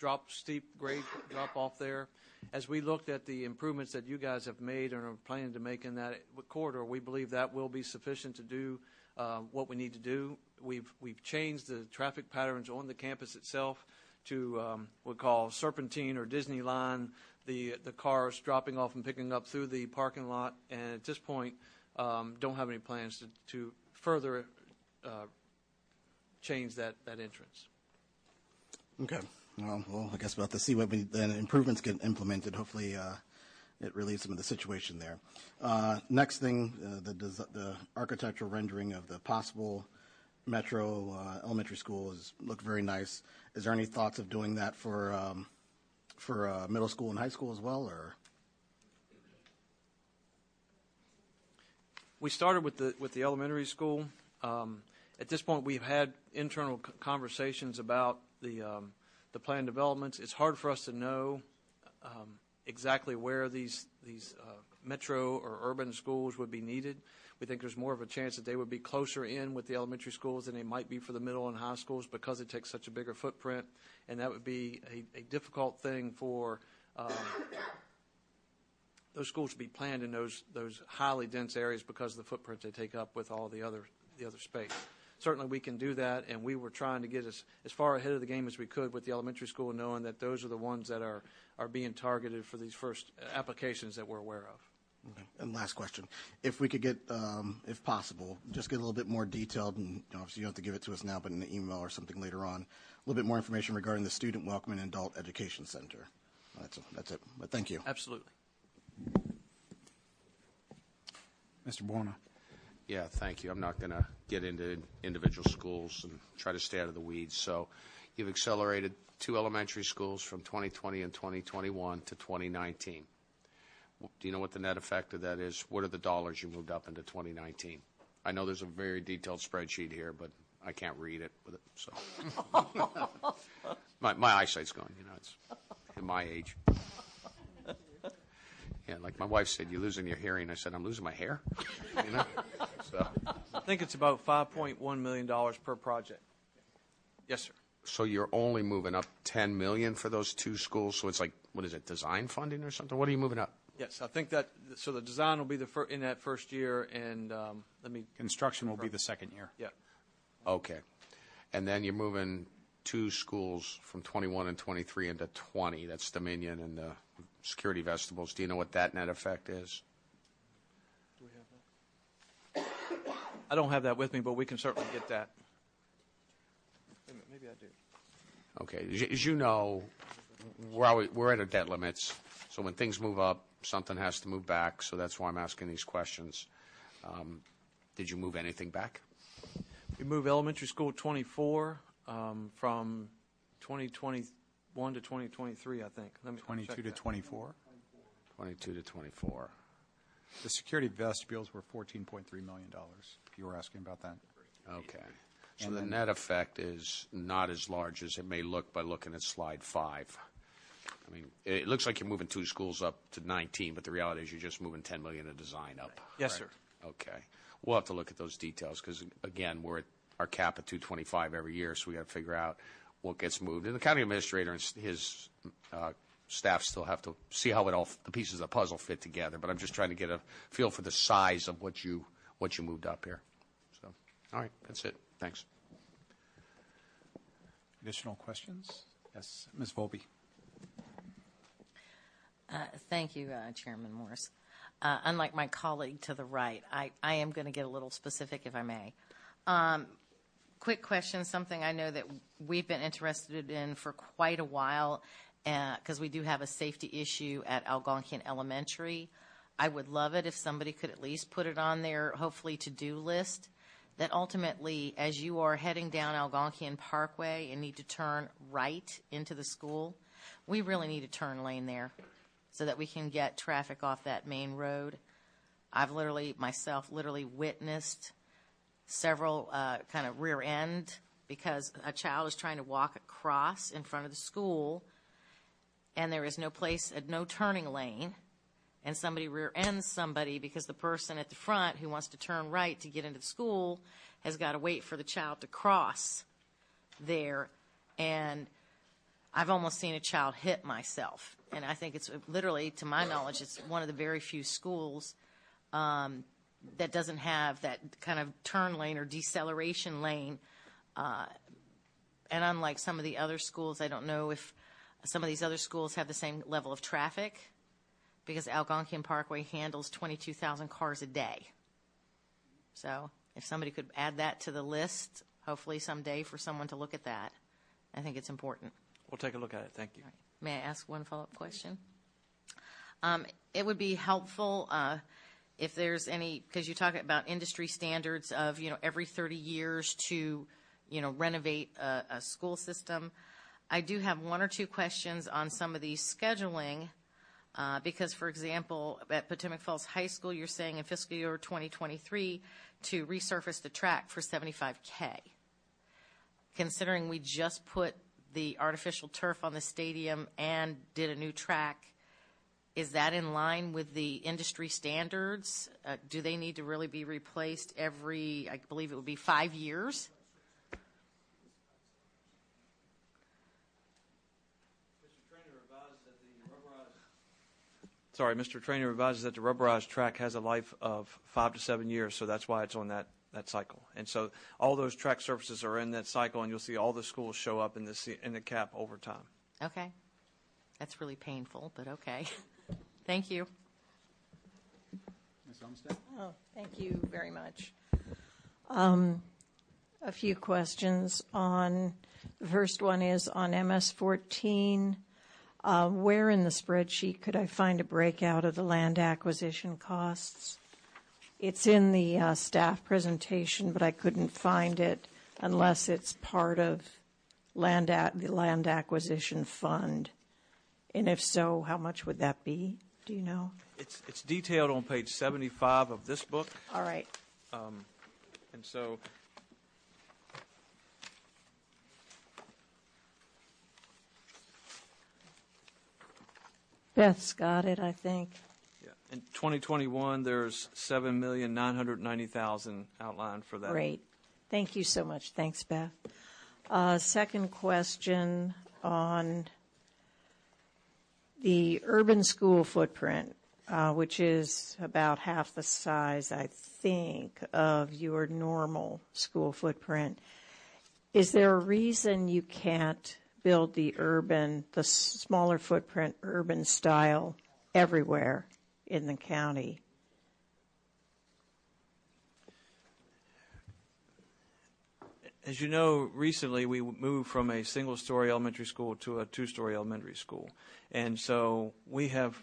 drop, steep grade drop off there. As we looked at the improvements that you guys have made and are planning to make in that corridor, we believe that will be sufficient to do uh, what we need to do. We've we've changed the traffic patterns on the campus itself to um, what we call serpentine or Disney line. The the cars dropping off and picking up through the parking lot, and at this point, um, don't have any plans to, to further uh, change that that entrance. Okay. Well, well, I guess we'll have to see what we, then improvements get implemented. Hopefully, uh, it relieves some of the situation there. Uh, next thing, uh, the, the architectural rendering of the possible Metro uh, elementary school is looked very nice. Is there any thoughts of doing that for um, for uh, middle school and high school as well, or? We started with the with the elementary school. Um, at this point, we've had internal conversations about the um, the plan developments. It's hard for us to know um, exactly where these these uh, metro or urban schools would be needed. We think there's more of a chance that they would be closer in with the elementary schools than they might be for the middle and high schools because it takes such a bigger footprint, and that would be a, a difficult thing for um, those schools to be planned in those those highly dense areas because of the footprint they take up with all the other the other space. Certainly, we can do that, and we were trying to get as, as far ahead of the game as we could with the elementary school, knowing that those are the ones that are are being targeted for these first applications that we're aware of. Okay. And last question, if we could get, um, if possible, just get a little bit more detailed, and you know, obviously you don't have to give it to us now, but in an email or something later on, a little bit more information regarding the Student Welcome and Adult Education Center. That's that's it. But thank you. Absolutely. Mr. Buona. Yeah, thank you. I'm not going to get into individual schools and try to stay out of the weeds. So you've accelerated two elementary schools from 2020 and 2021 to 2019. Do you know what the net effect of that is? What are the dollars you moved up into 2019? I know there's a very detailed spreadsheet here, but I can't read it with it. So (laughs) my my eyesight's gone. You know, it's my age. Yeah, like my wife said, you're losing your hearing. I said, I'm losing my hair. (laughs) You know, so I think it's about 5.1 million dollars per project. Yes, sir. so you're only moving up 10 million for those two schools. So it's like what is it, design funding or something? What are you moving up? Yes, I think that so the design will be the fir- in that first year, and um, let me Construction will be the second year. yeah. Okay, and then you're moving two schools from 21 and 23 into 20. That's Dominion and the security vestibules. Do you know what that net effect is? Do we have that? I don't have that with me, but we can certainly get that. Minute, Maybe I do. Okay, as you- know, we're, always, we're at our debt limits, so when things move up, something has to move back, so that's why I'm asking these questions. Um, did you move anything back? We moved elementary school 24 um, from 2021 to 2023, I think. Let me 22 to that. 24. 22 to 24. The security vestibules were $14.3 million, if you were asking about that. Okay. So And the then- net effect is not as large as it may look by looking at slide five. I mean, it looks like you're moving two schools up to 19, but the reality is you're just moving 10 million of design up. Yes, sir. Okay. We'll have to look at those details because, again, we're at our cap at 225 every year, so we got to figure out what gets moved. And the county administrator and his uh, staff still have to see how it all, the pieces of the puzzle fit together. But I'm just trying to get a feel for the size of what you, what you moved up here. So, all right, that's it. Thanks. Additional questions? Yes, Ms. Volpe. Uh, Thank you, uh, Chairman Morse. Uh, Unlike my colleague to the right, I I am going to get a little specific, if I may. Um, Quick question, something I know that we've been interested in for quite a while, uh, because we do have a safety issue at Algonquian Elementary. I would love it if somebody could at least put it on their, hopefully, to-do list, that ultimately, as you are heading down Algonquian Parkway and need to turn right into the school, we really need a turn lane there so that we can get traffic off that main road. I've literally, myself, literally witnessed several uh, kind of rear end because a child is trying to walk across in front of the school and there is no place, uh, no turning lane, and somebody rear ends somebody because the person at the front who wants to turn right to get into the school has got to wait for the child to cross there. And I've almost seen a child hit myself. And I think it's literally, to my knowledge, it's one of the very few schools um, that doesn't have that kind of turn lane or deceleration lane. Uh, and unlike some of the other schools, I don't know if some of these other schools have the same level of traffic because Algonquian Parkway handles 22,000 cars a day. So if somebody could add that to the list, hopefully someday for someone to look at that, I think it's important. We'll take a look at it. Thank you. May I ask one follow-up question? Um, It would be helpful uh, if there's any, because you talk about industry standards of, you know, every 30 years to, you know, renovate a, a school system. I do have one or two questions on some of these scheduling, uh, because, for example, at Potomac Falls High School, you're saying in fiscal year 2023 to resurface the track for 75K considering we just put the artificial turf on the stadium and did a new track, is that in line with the industry standards? Uh, do they need to really be replaced every, I believe it would be five years? Sorry, Mr. Trainer advises that the rubberized track has a life of five to seven years, so that's why it's on that, that cycle. And so all those track surfaces are in that cycle, and you'll see all the schools show up in the, in the cap over time. Okay. That's really painful, but okay. (laughs) Thank you. Ms. Umstattd? Oh, thank you very much. Um, a few questions on, the first one is on MS 14. Uh, where in the spreadsheet could I find a breakout of the land acquisition costs? It's in the uh, staff presentation, but I couldn't find it unless it's part of land a- the land acquisition fund. And if so, how much would that be? Do you know? It's, it's detailed on page 75 of this book. All right. Um, and so Beth's got it, I think. yeah, in 2021, there's 7,990,000 outlined for that. Great. Thank you so much. Thanks, Beth. Uh, second question on the urban school footprint, uh, which is about half the size, I think, of your normal school footprint. Is there a reason you can't build the urban, the smaller footprint urban style everywhere in the county? As you know, recently we moved from a single story elementary school to a two story elementary school. And so we have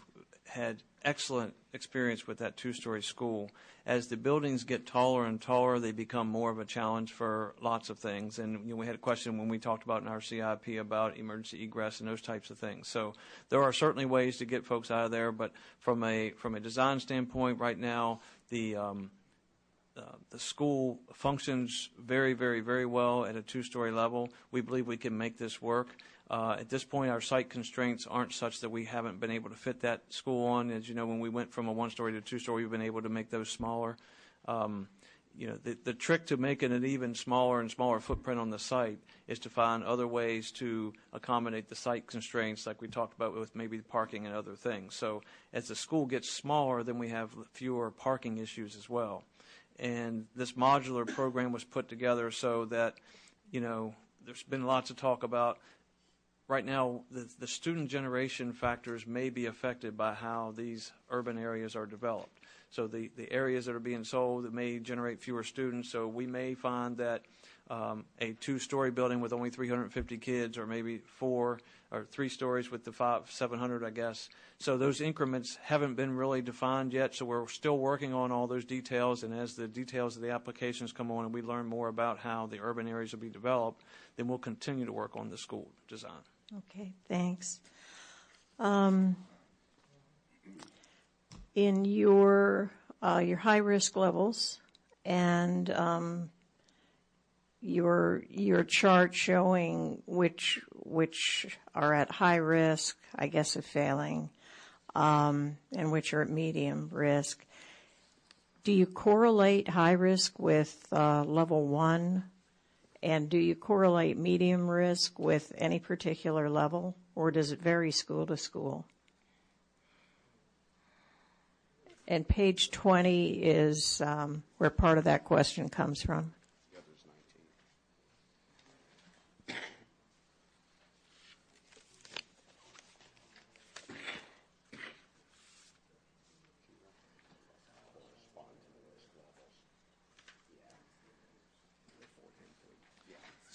had excellent experience with that two story school. As the buildings get taller and taller, they become more of a challenge for lots of things. And you know, we had a question when we talked about in our CIP about emergency egress and those types of things. So there are certainly ways to get folks out of there, but from a from a design standpoint, right now the um, uh, the school functions very, very, very well at a two-story level. We believe we can make this work. Uh, at this point, our site constraints aren't such that we haven't been able to fit that school on. As you know, when we went from a one-story to a two-story, we've been able to make those smaller. Um, you know, the, the trick to making an even smaller and smaller footprint on the site is to find other ways to accommodate the site constraints, like we talked about with maybe parking and other things. So as the school gets smaller, then we have fewer parking issues as well and this modular program was put together so that, you know, there's been lots of talk about right now the, the student generation factors may be affected by how these urban areas are developed. So the, the areas that are being sold that may generate fewer students. So we may find that um, a two-story building with only 350 kids, or maybe four or three stories with the five 700, I guess. So those increments haven't been really defined yet. So we're still working on all those details. And as the details of the applications come on, and we learn more about how the urban areas will be developed, then we'll continue to work on the school design. Okay, thanks. Um, in your uh, your high risk levels and um, your your chart showing which which are at high risk, I guess, of failing, um, and which are at medium risk. Do you correlate high risk with uh, level one and do you correlate medium risk with any particular level, or does it vary school to school? And page 20 is um, where part of that question comes from.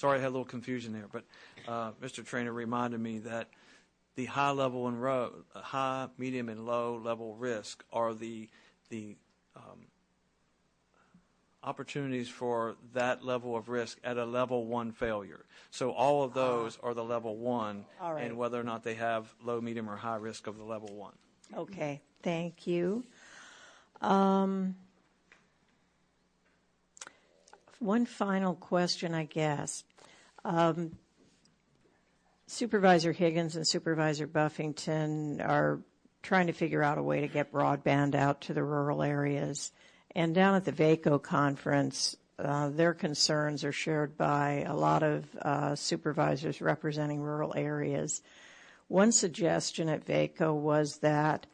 Sorry, I had a little confusion there, but uh, Mr. Trainer reminded me that the high level and high, medium, and low level risk are the the um, opportunities for that level of risk at a level one failure. So all of those are the level one, All right. and whether or not they have low, medium, or high risk of the level one. Okay, thank you. Um, one final question, I guess. Um, Supervisor Higgins and Supervisor Buffington are trying to figure out a way to get broadband out to the rural areas. And down at the VACO conference, uh, their concerns are shared by a lot of uh, supervisors representing rural areas. One suggestion at VACO was that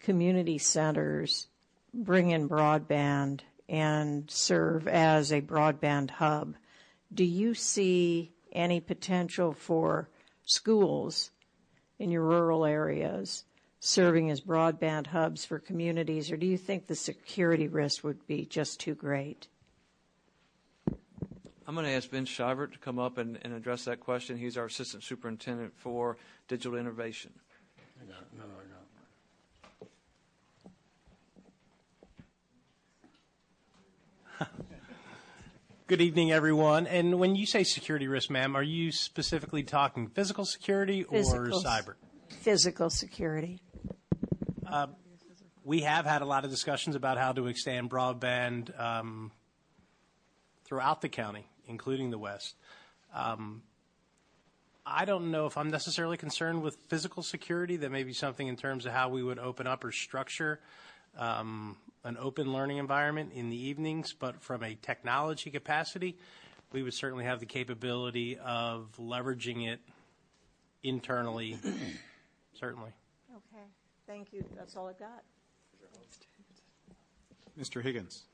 community centers bring in broadband and serve as a broadband hub. Do you see any potential for schools in your rural areas serving as broadband hubs for communities, or do you think the security risk would be just too great? I'm going to ask Ben Shivert to come up and, and address that question. He's our assistant superintendent for digital innovation. I got it. No, no, I got it. (laughs) Good evening, everyone. And when you say security risk, ma'am, are you specifically talking physical security or Physical- cyber? Physical security. Uh, we have had a lot of discussions about how to extend broadband um, throughout the county, including the west. Um, I don't know if I'm necessarily concerned with physical security. That may be something in terms of how we would open up or structure um, an open learning environment in the evenings. But from a technology capacity, we would certainly have the capability of leveraging it internally, (coughs) certainly. Okay, thank you. That's all I've got. Mr. Higgins.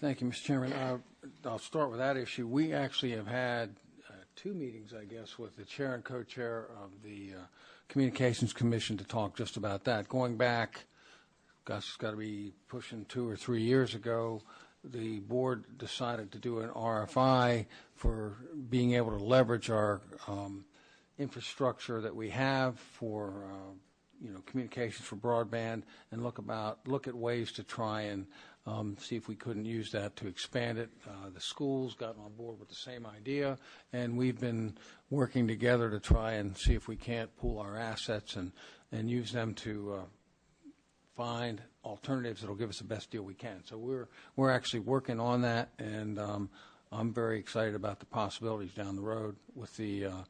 Thank you, Mr. Chairman. Uh, I'll start with that issue. We actually have had uh, two meetings, I guess, with the chair and co-chair of the uh, Communications Commission to talk just about that. Going back, gosh, it's got to be pushing two or three years ago, the board decided to do an RFI for being able to leverage our um, infrastructure that we have for uh, you know communications for broadband and look about look at ways to try and um, see if we couldn't use that to expand it. Uh, the schools got on board with the same idea, and we've been working together to try and see if we can't pool our assets and and use them to uh, find alternatives that'll give us the best deal we can. So we're we're actually working on that, and um, I'm very excited about the possibilities down the road with the uh,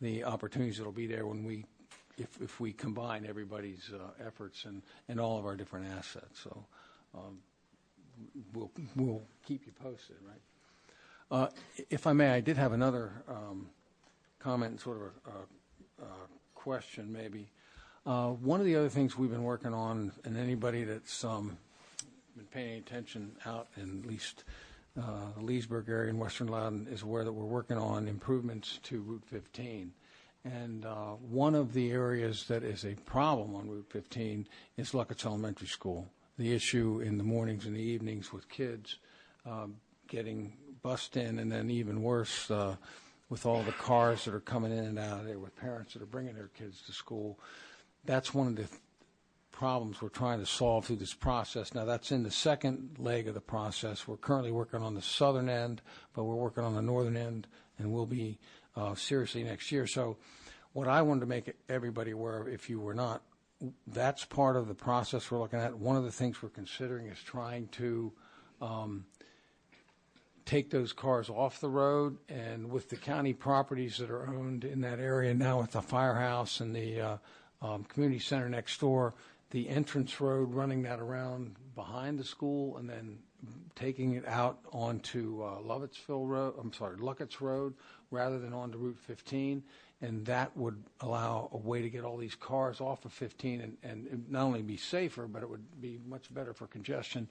the opportunities that'll be there when we if if we combine everybody's uh, efforts and and all of our different assets. So. Um, we'll we'll keep you posted, right? Uh, if I may, I did have another um, comment, and sort of a, a, a question, maybe. Uh, one of the other things we've been working on, and anybody that's um, been paying attention out in at least uh, the Leesburg area in Western Loudoun is aware that we're working on improvements to Route 15. And uh, one of the areas that is a problem on Route 15 is Luckett Elementary School the issue in the mornings and the evenings with kids um, getting bussed in, and then even worse uh, with all the cars that are coming in and out of there with parents that are bringing their kids to school. That's one of the problems we're trying to solve through this process. Now, that's in the second leg of the process. We're currently working on the southern end, but we're working on the northern end, and we'll be uh, seriously next year. So, what I wanted to make everybody aware of, if you were not that's part of the process we're looking at. One of the things we're considering is trying to um, take those cars off the road. And with the county properties that are owned in that area now, with the firehouse and the uh, um, community center next door, the entrance road running that around behind the school and then taking it out onto uh, Lovettsville Road, I'm sorry, Luckett's Road, rather than onto Route 15 and that would allow a way to get all these cars off of 15 and, and not only be safer, but it would be much better for congestion.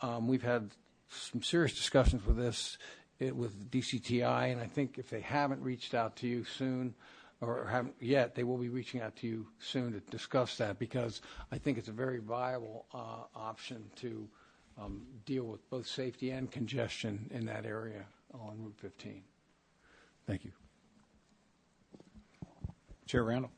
Um, we've had some serious discussions with this it, with DCTI, and I think if they haven't reached out to you soon, or haven't yet, they will be reaching out to you soon to discuss that because I think it's a very viable uh, option to um, deal with both safety and congestion in that area on Route 15. Thank you. Chair Randall.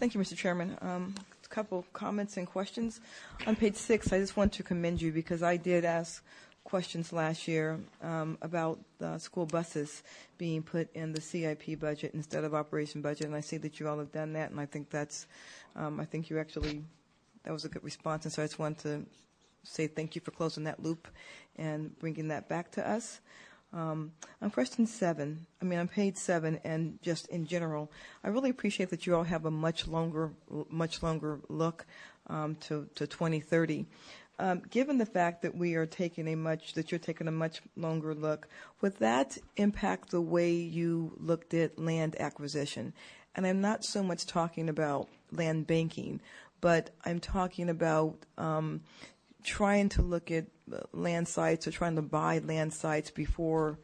Thank you, Mr. Chairman. Um, a couple comments and questions. On page six, I just want to commend you because I did ask questions last year um, about school buses being put in the CIP budget instead of operation budget, and I see that you all have done that, and I think that's, um, I think you actually, that was a good response, and so I just want to say thank you for closing that loop and bringing that back to us. Um, on question seven, I mean on page seven, and just in general, I really appreciate that you all have a much longer, much longer look um, to to 2030. Um, given the fact that we are taking a much that you're taking a much longer look, would that impact the way you looked at land acquisition? And I'm not so much talking about land banking, but I'm talking about um, trying to look at uh, land sites or trying to buy land sites before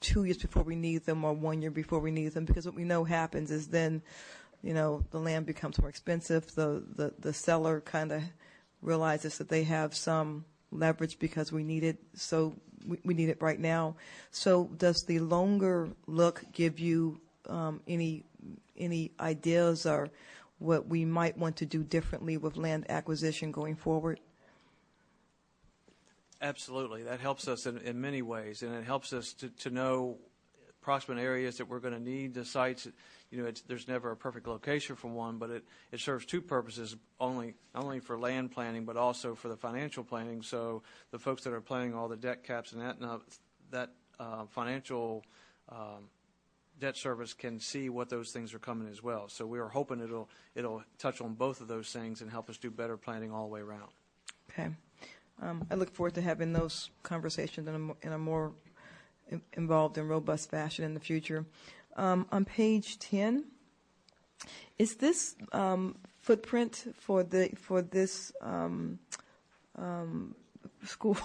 two years before we need them or one year before we need them because what we know happens is then you know the land becomes more expensive the the, the seller kind of realizes that they have some leverage because we need it so we, we need it right now so does the longer look give you um, any any ideas or what we might want to do differently with land acquisition going forward Absolutely. That helps us in, in many ways, and it helps us to, to know approximate areas that we're going to need the sites. You know, there's never a perfect location for one, but it, it serves two purposes, only not only for land planning, but also for the financial planning. So the folks that are planning all the debt caps and that, now, that uh, financial um, debt service can see what those things are coming as well. So we are hoping it'll it'll touch on both of those things and help us do better planning all the way around. Okay. Um, I look forward to having those conversations in a, in a more involved and robust fashion in the future. Um, on page 10, is this um, footprint for the for this um, um, school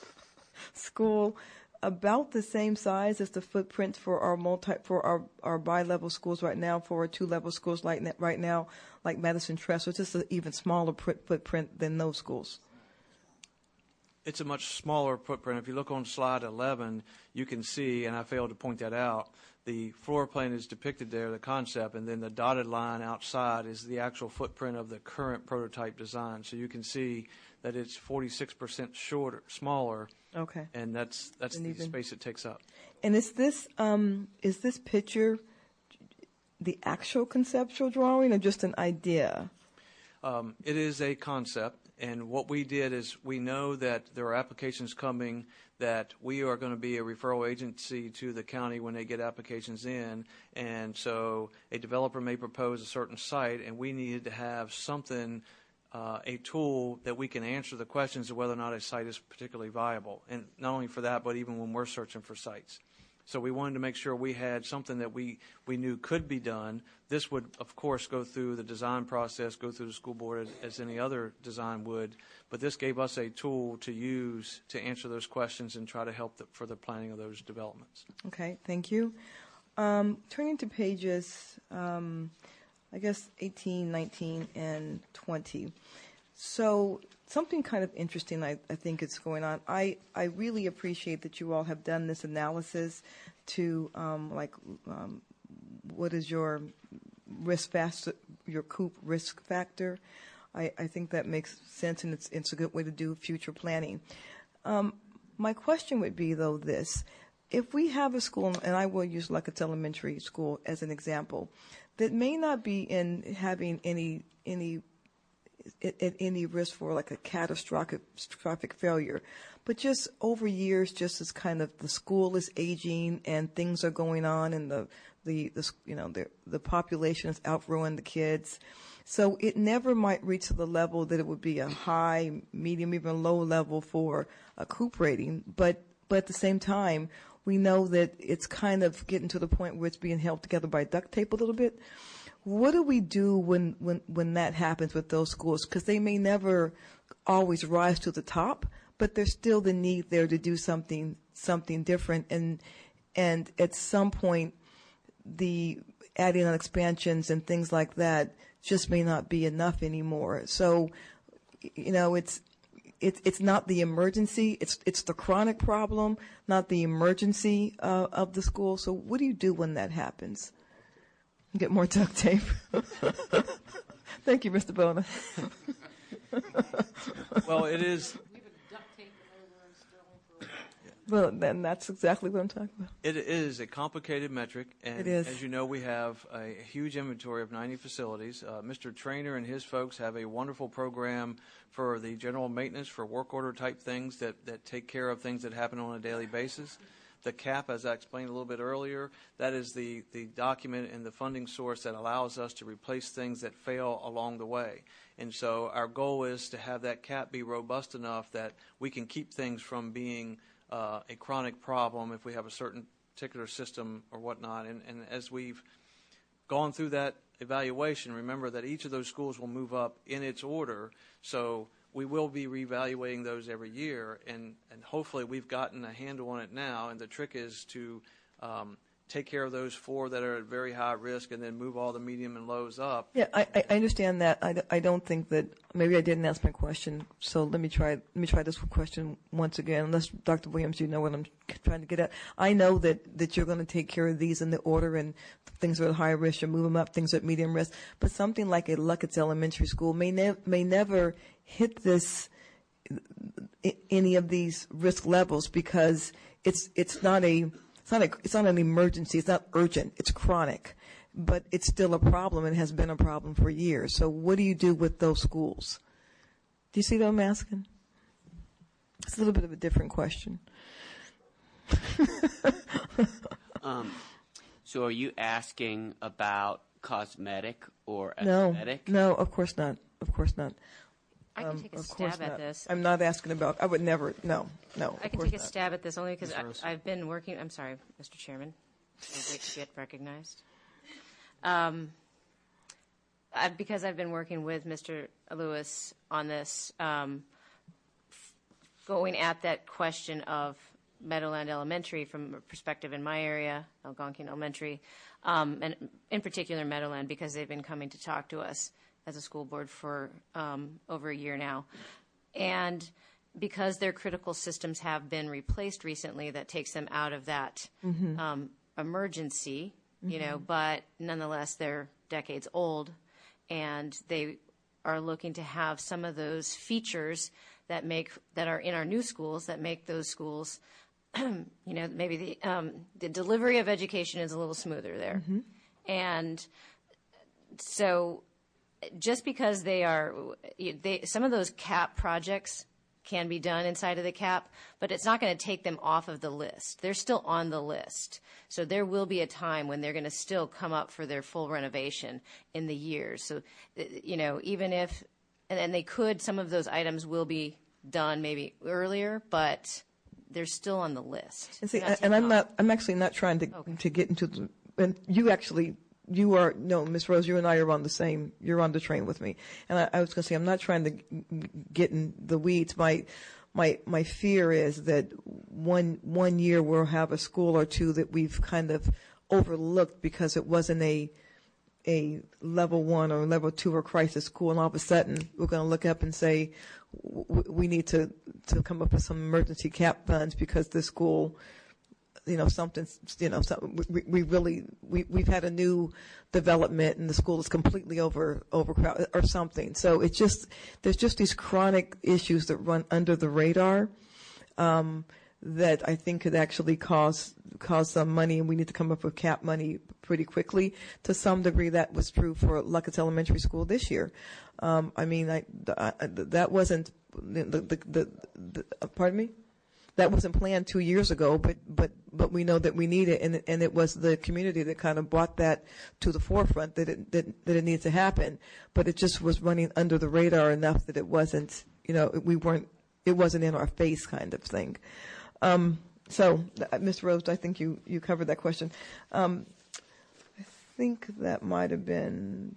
(laughs) school about the same size as the footprint for our multi for our our bi-level schools right now for our two-level schools like right now like Madison Trust, which is an even smaller footprint than those schools? it's a much smaller footprint. If you look on slide 11, you can see, and I failed to point that out, the floor plan is depicted there, the concept, and then the dotted line outside is the actual footprint of the current prototype design. So you can see that it's 46% shorter, smaller. Okay. And that's that's and the even, space it takes up. And is this um, is this picture the actual conceptual drawing or just an idea? Um, it is a concept. And what we did is we know that there are applications coming that we are going to be a referral agency to the county when they get applications in. And so a developer may propose a certain site, and we needed to have something, uh, a tool that we can answer the questions of whether or not a site is particularly viable. And not only for that, but even when we're searching for sites. So we wanted to make sure we had something that we, we knew could be done. This would, of course, go through the design process, go through the school board as, as any other design would. But this gave us a tool to use to answer those questions and try to help the, for the planning of those developments. Okay, thank you. Um, turning to pages, um, I guess 18, 19, and 20. So something kind of interesting I, I think is going on. I, I really appreciate that you all have done this analysis to um, like um, what is your risk factor, your COOP risk factor. I, I think that makes sense and it's, it's a good way to do future planning. Um, my question would be though this, if we have a school, and I will use Luckett Elementary School as an example, that may not be in having any any at, any risk for like a catastrophic, failure. But just over years, just as kind of the school is aging and things are going on and the, the, the you know, the, the population is outgrowing the kids. So it never might reach to the level that it would be a high, medium, even low level for a COOP rating. But, but at the same time, we know that it's kind of getting to the point where it's being held together by duct tape a little bit. What do we do when, when, when that happens with those schools? Because they may never always rise to the top, but there's still the need there to do something something different. And and at some point, the adding on expansions and things like that just may not be enough anymore. So, you know, it's it's it's not the emergency. It's it's the chronic problem, not the emergency uh, of the school. So, what do you do when that happens? Get more duct tape. (laughs) Thank you, Mr. Buona. (laughs) well, it is. We have a duct tape in order still. Well, then that's exactly what I'm talking about. It is a complicated metric, and It is. as you know, we have a huge inventory of 90 facilities. Uh, Mr. Trainer and his folks have a wonderful program for the general maintenance, for work order type things that, that take care of things that happen on a daily basis. The CAP, as I explained a little bit earlier, that is the, the document and the funding source that allows us to replace things that fail along the way. And so our goal is to have that CAP be robust enough that we can keep things from being uh, a chronic problem if we have a certain particular system or whatnot. And, and as we've gone through that evaluation, remember that each of those schools will move up in its order. So we will be reevaluating those every year, and, and hopefully we've gotten a handle on it now. And the trick is to um, take care of those four that are at very high risk and then move all the medium and lows up. Yeah, I, I I understand that. I don't think that, maybe I didn't ask my question, so let me try, let me try this question once again, unless, Dr. Williams, you know what I'm trying to get at. I know that, that you're going to take care of these in the order, and things that are at high risk, you move them up, things at medium risk, but something like a Luckett Elementary School may nev, may never hit this, any of these risk levels, because it's, it's not a, not a, it's not an emergency, it's not urgent, it's chronic but it's still a problem and has been a problem for years. So what do you do with those schools? Do you see what I'm asking? It's a little bit of a different question. (laughs) Um, so are you asking about cosmetic or No, aesthetic? no, of course not. Of course not. I can Um, take a of course stab at not. this. I'm not asking about. I would never. No, no. I of can course take a not. stab at this only because Rose. I've been working, I'm sorry, Mr. Chairman. I wait to get recognized. Um, I, because I've been working with Mr. Lewis on this, um, f- going at that question of Meadowland Elementary from a perspective in my area, Algonquian Elementary, um, and in particular Meadowland, because they've been coming to talk to us as a school board for um, over a year now. And because their critical systems have been replaced recently, that takes them out of that Mhm. um, emergency, you know, Mhm. but nonetheless, they're decades old and they are looking to have some of those features that make that are in our new schools that make those schools (clears throat) you know maybe the um, the delivery of education is a little smoother there Mhm. and so just because they are they some of those cap projects can be done inside of the cap but it's not going to take them off of the list they're still on the list so there will be a time when they're going to still come up for their full renovation in the years so uh, you know even if and, and they could some of those items will be done maybe earlier but they're still on the list And see, and I'm taken not. I'm actually not trying to to get into the. And you actually, you are no, Miss Rose. You and I are on the same. You're on the train with me. And I, I was going to say, I'm not trying to get in the weeds. My, my, my fear is that one one year we'll have a school or two that we've kind of overlooked because it wasn't a a level one or level two or crisis school, and all of a sudden we're going to look up and say we need to to come up with some emergency cap funds because this school, you know, something, you know, we, we really we we've had a new development and the school is completely over overcrowded or something. So it's just there's just these chronic issues that run under the radar. Um, that I think could actually cause cause some money, and we need to come up with cap money pretty quickly. To some degree, that was true for Luckett Elementary School this year. Um, I mean, I, I, that wasn't the, the, the, the uh, pardon me. That wasn't planned two years ago, but but but we know that we need it, and and it was the community that kind of brought that to the forefront that it that, that it needs to happen. But it just was running under the radar enough that it wasn't, you know, we weren't, it wasn't in our face kind of thing. Um, so, uh, Ms. Rose, I think you, you covered that question. Um, I think that might have been.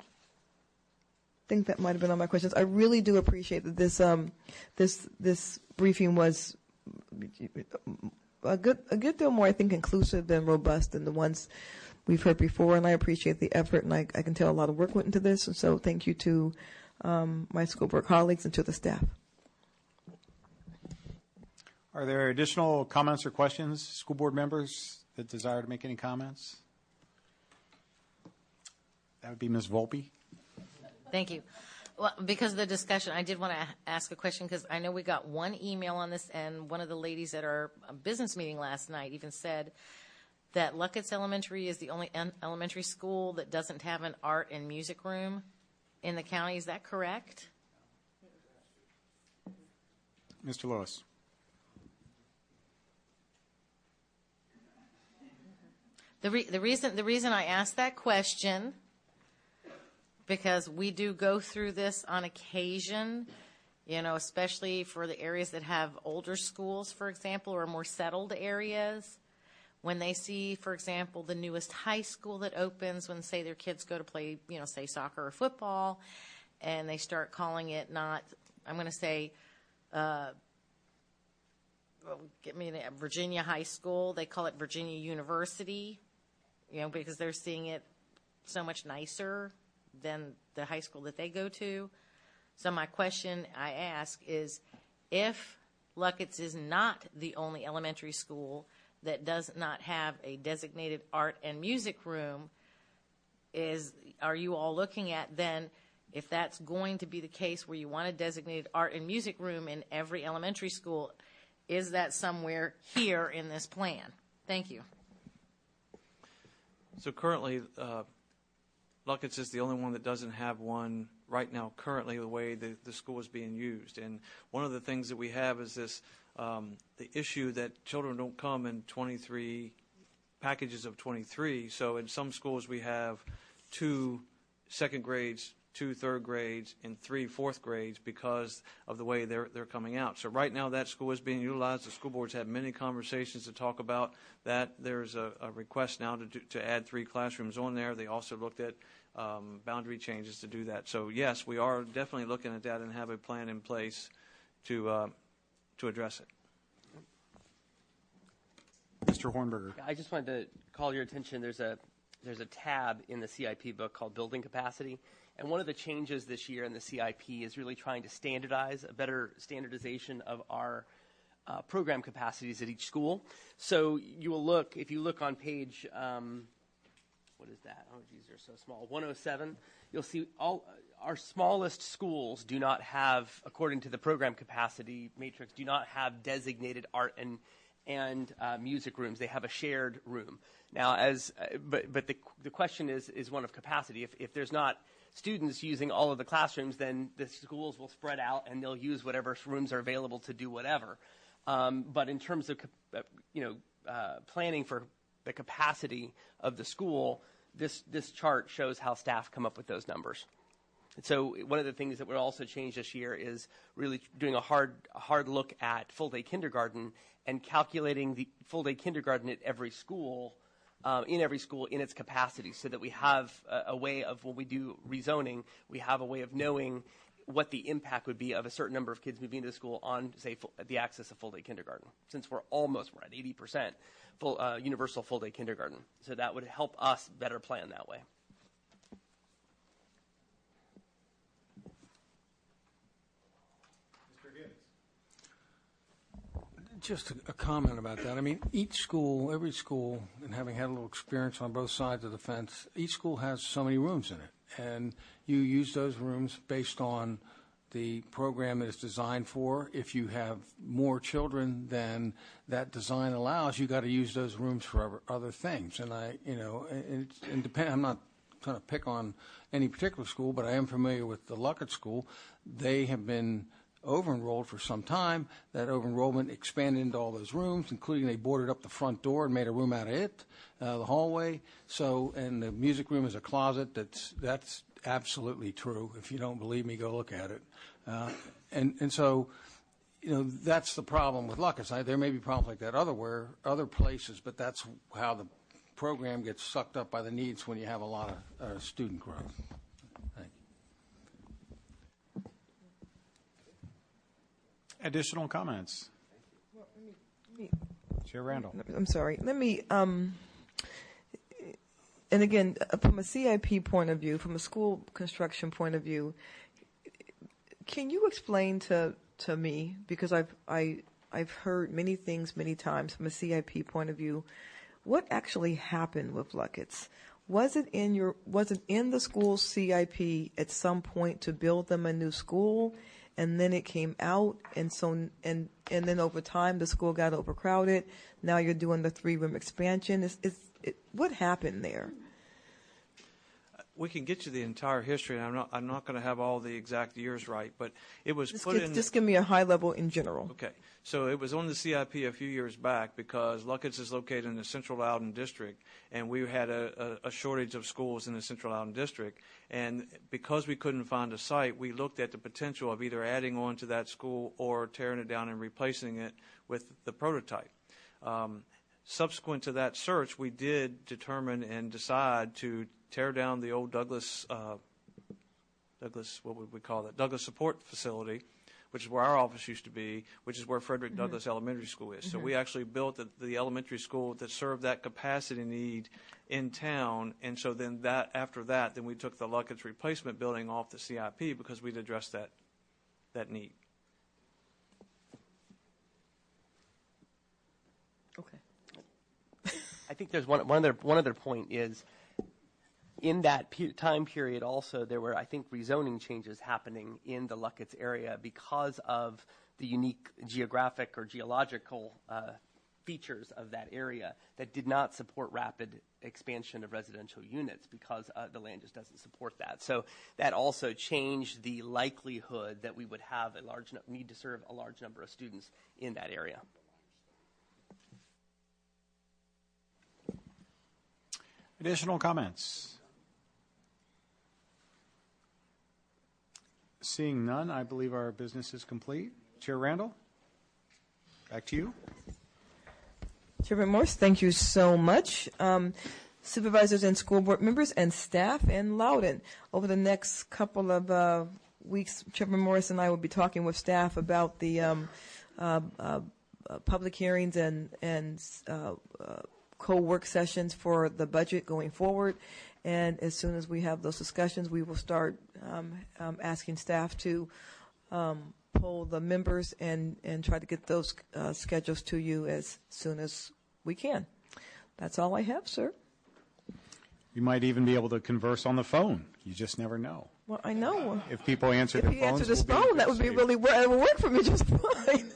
Think that might have been all my questions. I really do appreciate that this um, this this briefing was a good a good deal more, I think, inclusive and robust than the ones we've heard before. And I appreciate the effort, and I, I can tell a lot of work went into this. And so, thank you to um, my school board colleagues and to the staff. Are there additional comments or questions, school board members that desire to make any comments? That would be Ms. Volpe. Thank you. Well, because of the discussion, I did want to ask a question because I know we got one email on this, and one of the ladies at our uh, business meeting last night even said that Luckett's Elementary is the only en- elementary school that doesn't have an art and music room in the county. Is that correct? Mr. Lewis. The, re- the reason the reason I asked that question because we do go through this on occasion, you know, especially for the areas that have older schools, for example, or more settled areas. When they see, for example, the newest high school that opens, when say their kids go to play, you know, say soccer or football, and they start calling it not, I'm going to say, uh, get me a Virginia High School. They call it Virginia University, you know, because they're seeing it so much nicer than the high school that they go to. So my question I ask is, if Luckett's is not the only elementary school that does not have a designated art and music room, is are you all looking at then? If that's going to be the case where you want a designated art and music room in every elementary school, is that somewhere here in this plan? Thank you. So currently, uh, Luckett's is the only one that doesn't have one right now, currently, the way the, the school is being used. And one of the things that we have is this um, the issue that children don't come in 23 packages of 23. So in some schools, we have two second grades, two third grades, and three fourth grades because of the way they're, they're coming out. So right now, that school is being utilized. The school board's had many conversations to talk about that. There's a, a request now to, do, to add three classrooms on there. They also looked at um, boundary changes to do that. So yes, we are definitely looking at that and have a plan in place to uh, to address it. Mr. Hornberger. I just wanted to call your attention. There's a there's a tab in the CIP book called Building Capacity, and one of the changes this year in the CIP is really trying to standardize a better standardization of our uh, program capacities at each school. So you will look if you look on page. Um, what is that? Oh, geez, they're so small. 107. You'll see all our smallest schools do not have, according to the program capacity matrix, do not have designated art and and uh, music rooms. They have a shared room. Now, as uh, but but the the question is is one of capacity. If if there's not students using all of the classrooms, then the schools will spread out and they'll use whatever rooms are available to do whatever. Um, but in terms of uh, you know uh, planning for the capacity of the school, this this chart shows how staff come up with those numbers. So one of the things that we're also change this year is really doing a hard hard look at full day kindergarten and calculating the full day kindergarten at every school, um, in every school in its capacity, so that we have a, a, way of when we do rezoning, we have a way of knowing what the impact would be of a certain number of kids moving to the school on, say, full, the access of full day kindergarten. Since we're almost we're at 80 percent full uh, universal full day kindergarten, so that would help us better plan that way. Mr Gibbs just a, a, comment about that. I mean, each school, every school, and having had a little experience on both sides of the fence, each school has so many rooms in it. And you use those rooms based on the program that it's designed for. If you have more children than that design allows, you got to use those rooms for other things. And I, you know, and, and depend, I'm not trying to pick on any particular school, but I am familiar with the Luckett School. They have been over-enrolled for some time. That over-enrollment expanded into all those rooms, including they boarded up the front door and made a room out of it, uh, the hallway. So, and the music room is a closet. That's that's absolutely true. If you don't believe me, go look at it. Uh, and and so, you know, that's the problem with Lucas. I, there may be problems like that otherwhere, other places, but that's how the program gets sucked up by the needs when you have a lot of uh, student growth. Additional comments? Chair Randall. I'm sorry. Let me, um, and again, uh, from a CIP point of view, from a school construction point of view, can you explain to, to me, because I've, I, I've heard many things many times from a CIP point of view, what actually happened with Luckett's? Was it in your, was it in the school CIP at some point to build them a new school? And then it came out, and so, and, and then over time, the school got overcrowded. Now you're doing the three-room expansion. Is, is, it, what happened there? We can get you the entire history, and I'm not, I'm not going to have all the exact years right, but it was Just put give, in. just give me a high level in general. Okay, so it was on the CIP a few years back because Luckett's is located in the Central Loudoun District, and we had a, a, a shortage of schools in the Central Loudoun District. And because we couldn't find a site, we looked at the potential of either adding on to that school or tearing it down and replacing it with the prototype. Um, subsequent to that search, we did determine and decide to tear down the old Douglas, uh, Douglas, what would we call that? Douglas Support Facility, which is where our office used to be, which is where Frederick Mhm. Douglass Elementary School is. So we actually built the, the elementary school that served that capacity need in town. And so then that, after that, then we took the Luckett's replacement building off the CIP because we'd addressed that, that need. Okay. I think there's one, one other one other point is in that pe- time period also there were I think rezoning changes happening in the Luckett's area because of the unique geographic or geological uh, features of that area that did not support rapid expansion of residential units because uh, the land just doesn't support that. So that also changed the likelihood that we would have a large no- need to serve a large number of students in that area. Additional comments? Seeing none, I believe our business is complete. Chair Randall, back to you. Chairman Morse, thank you so much. Um, supervisors and school board members and staff in Loudoun. Over the next couple of uh, weeks, Chairman Morse and I will be talking with staff about the um, uh, uh, uh, public hearings and and uh, uh, co-work sessions for the budget going forward. And as soon as we have those discussions, we will start um, um, asking staff to um, poll the members and, and try to get those uh, schedules to you as soon as we can. That's all I have, sir. You might even be able to converse on the phone. You just never know. Well, I know. If people answer If their phones, answered his we'll phone, that would be really, it would work for me just (laughs) fine.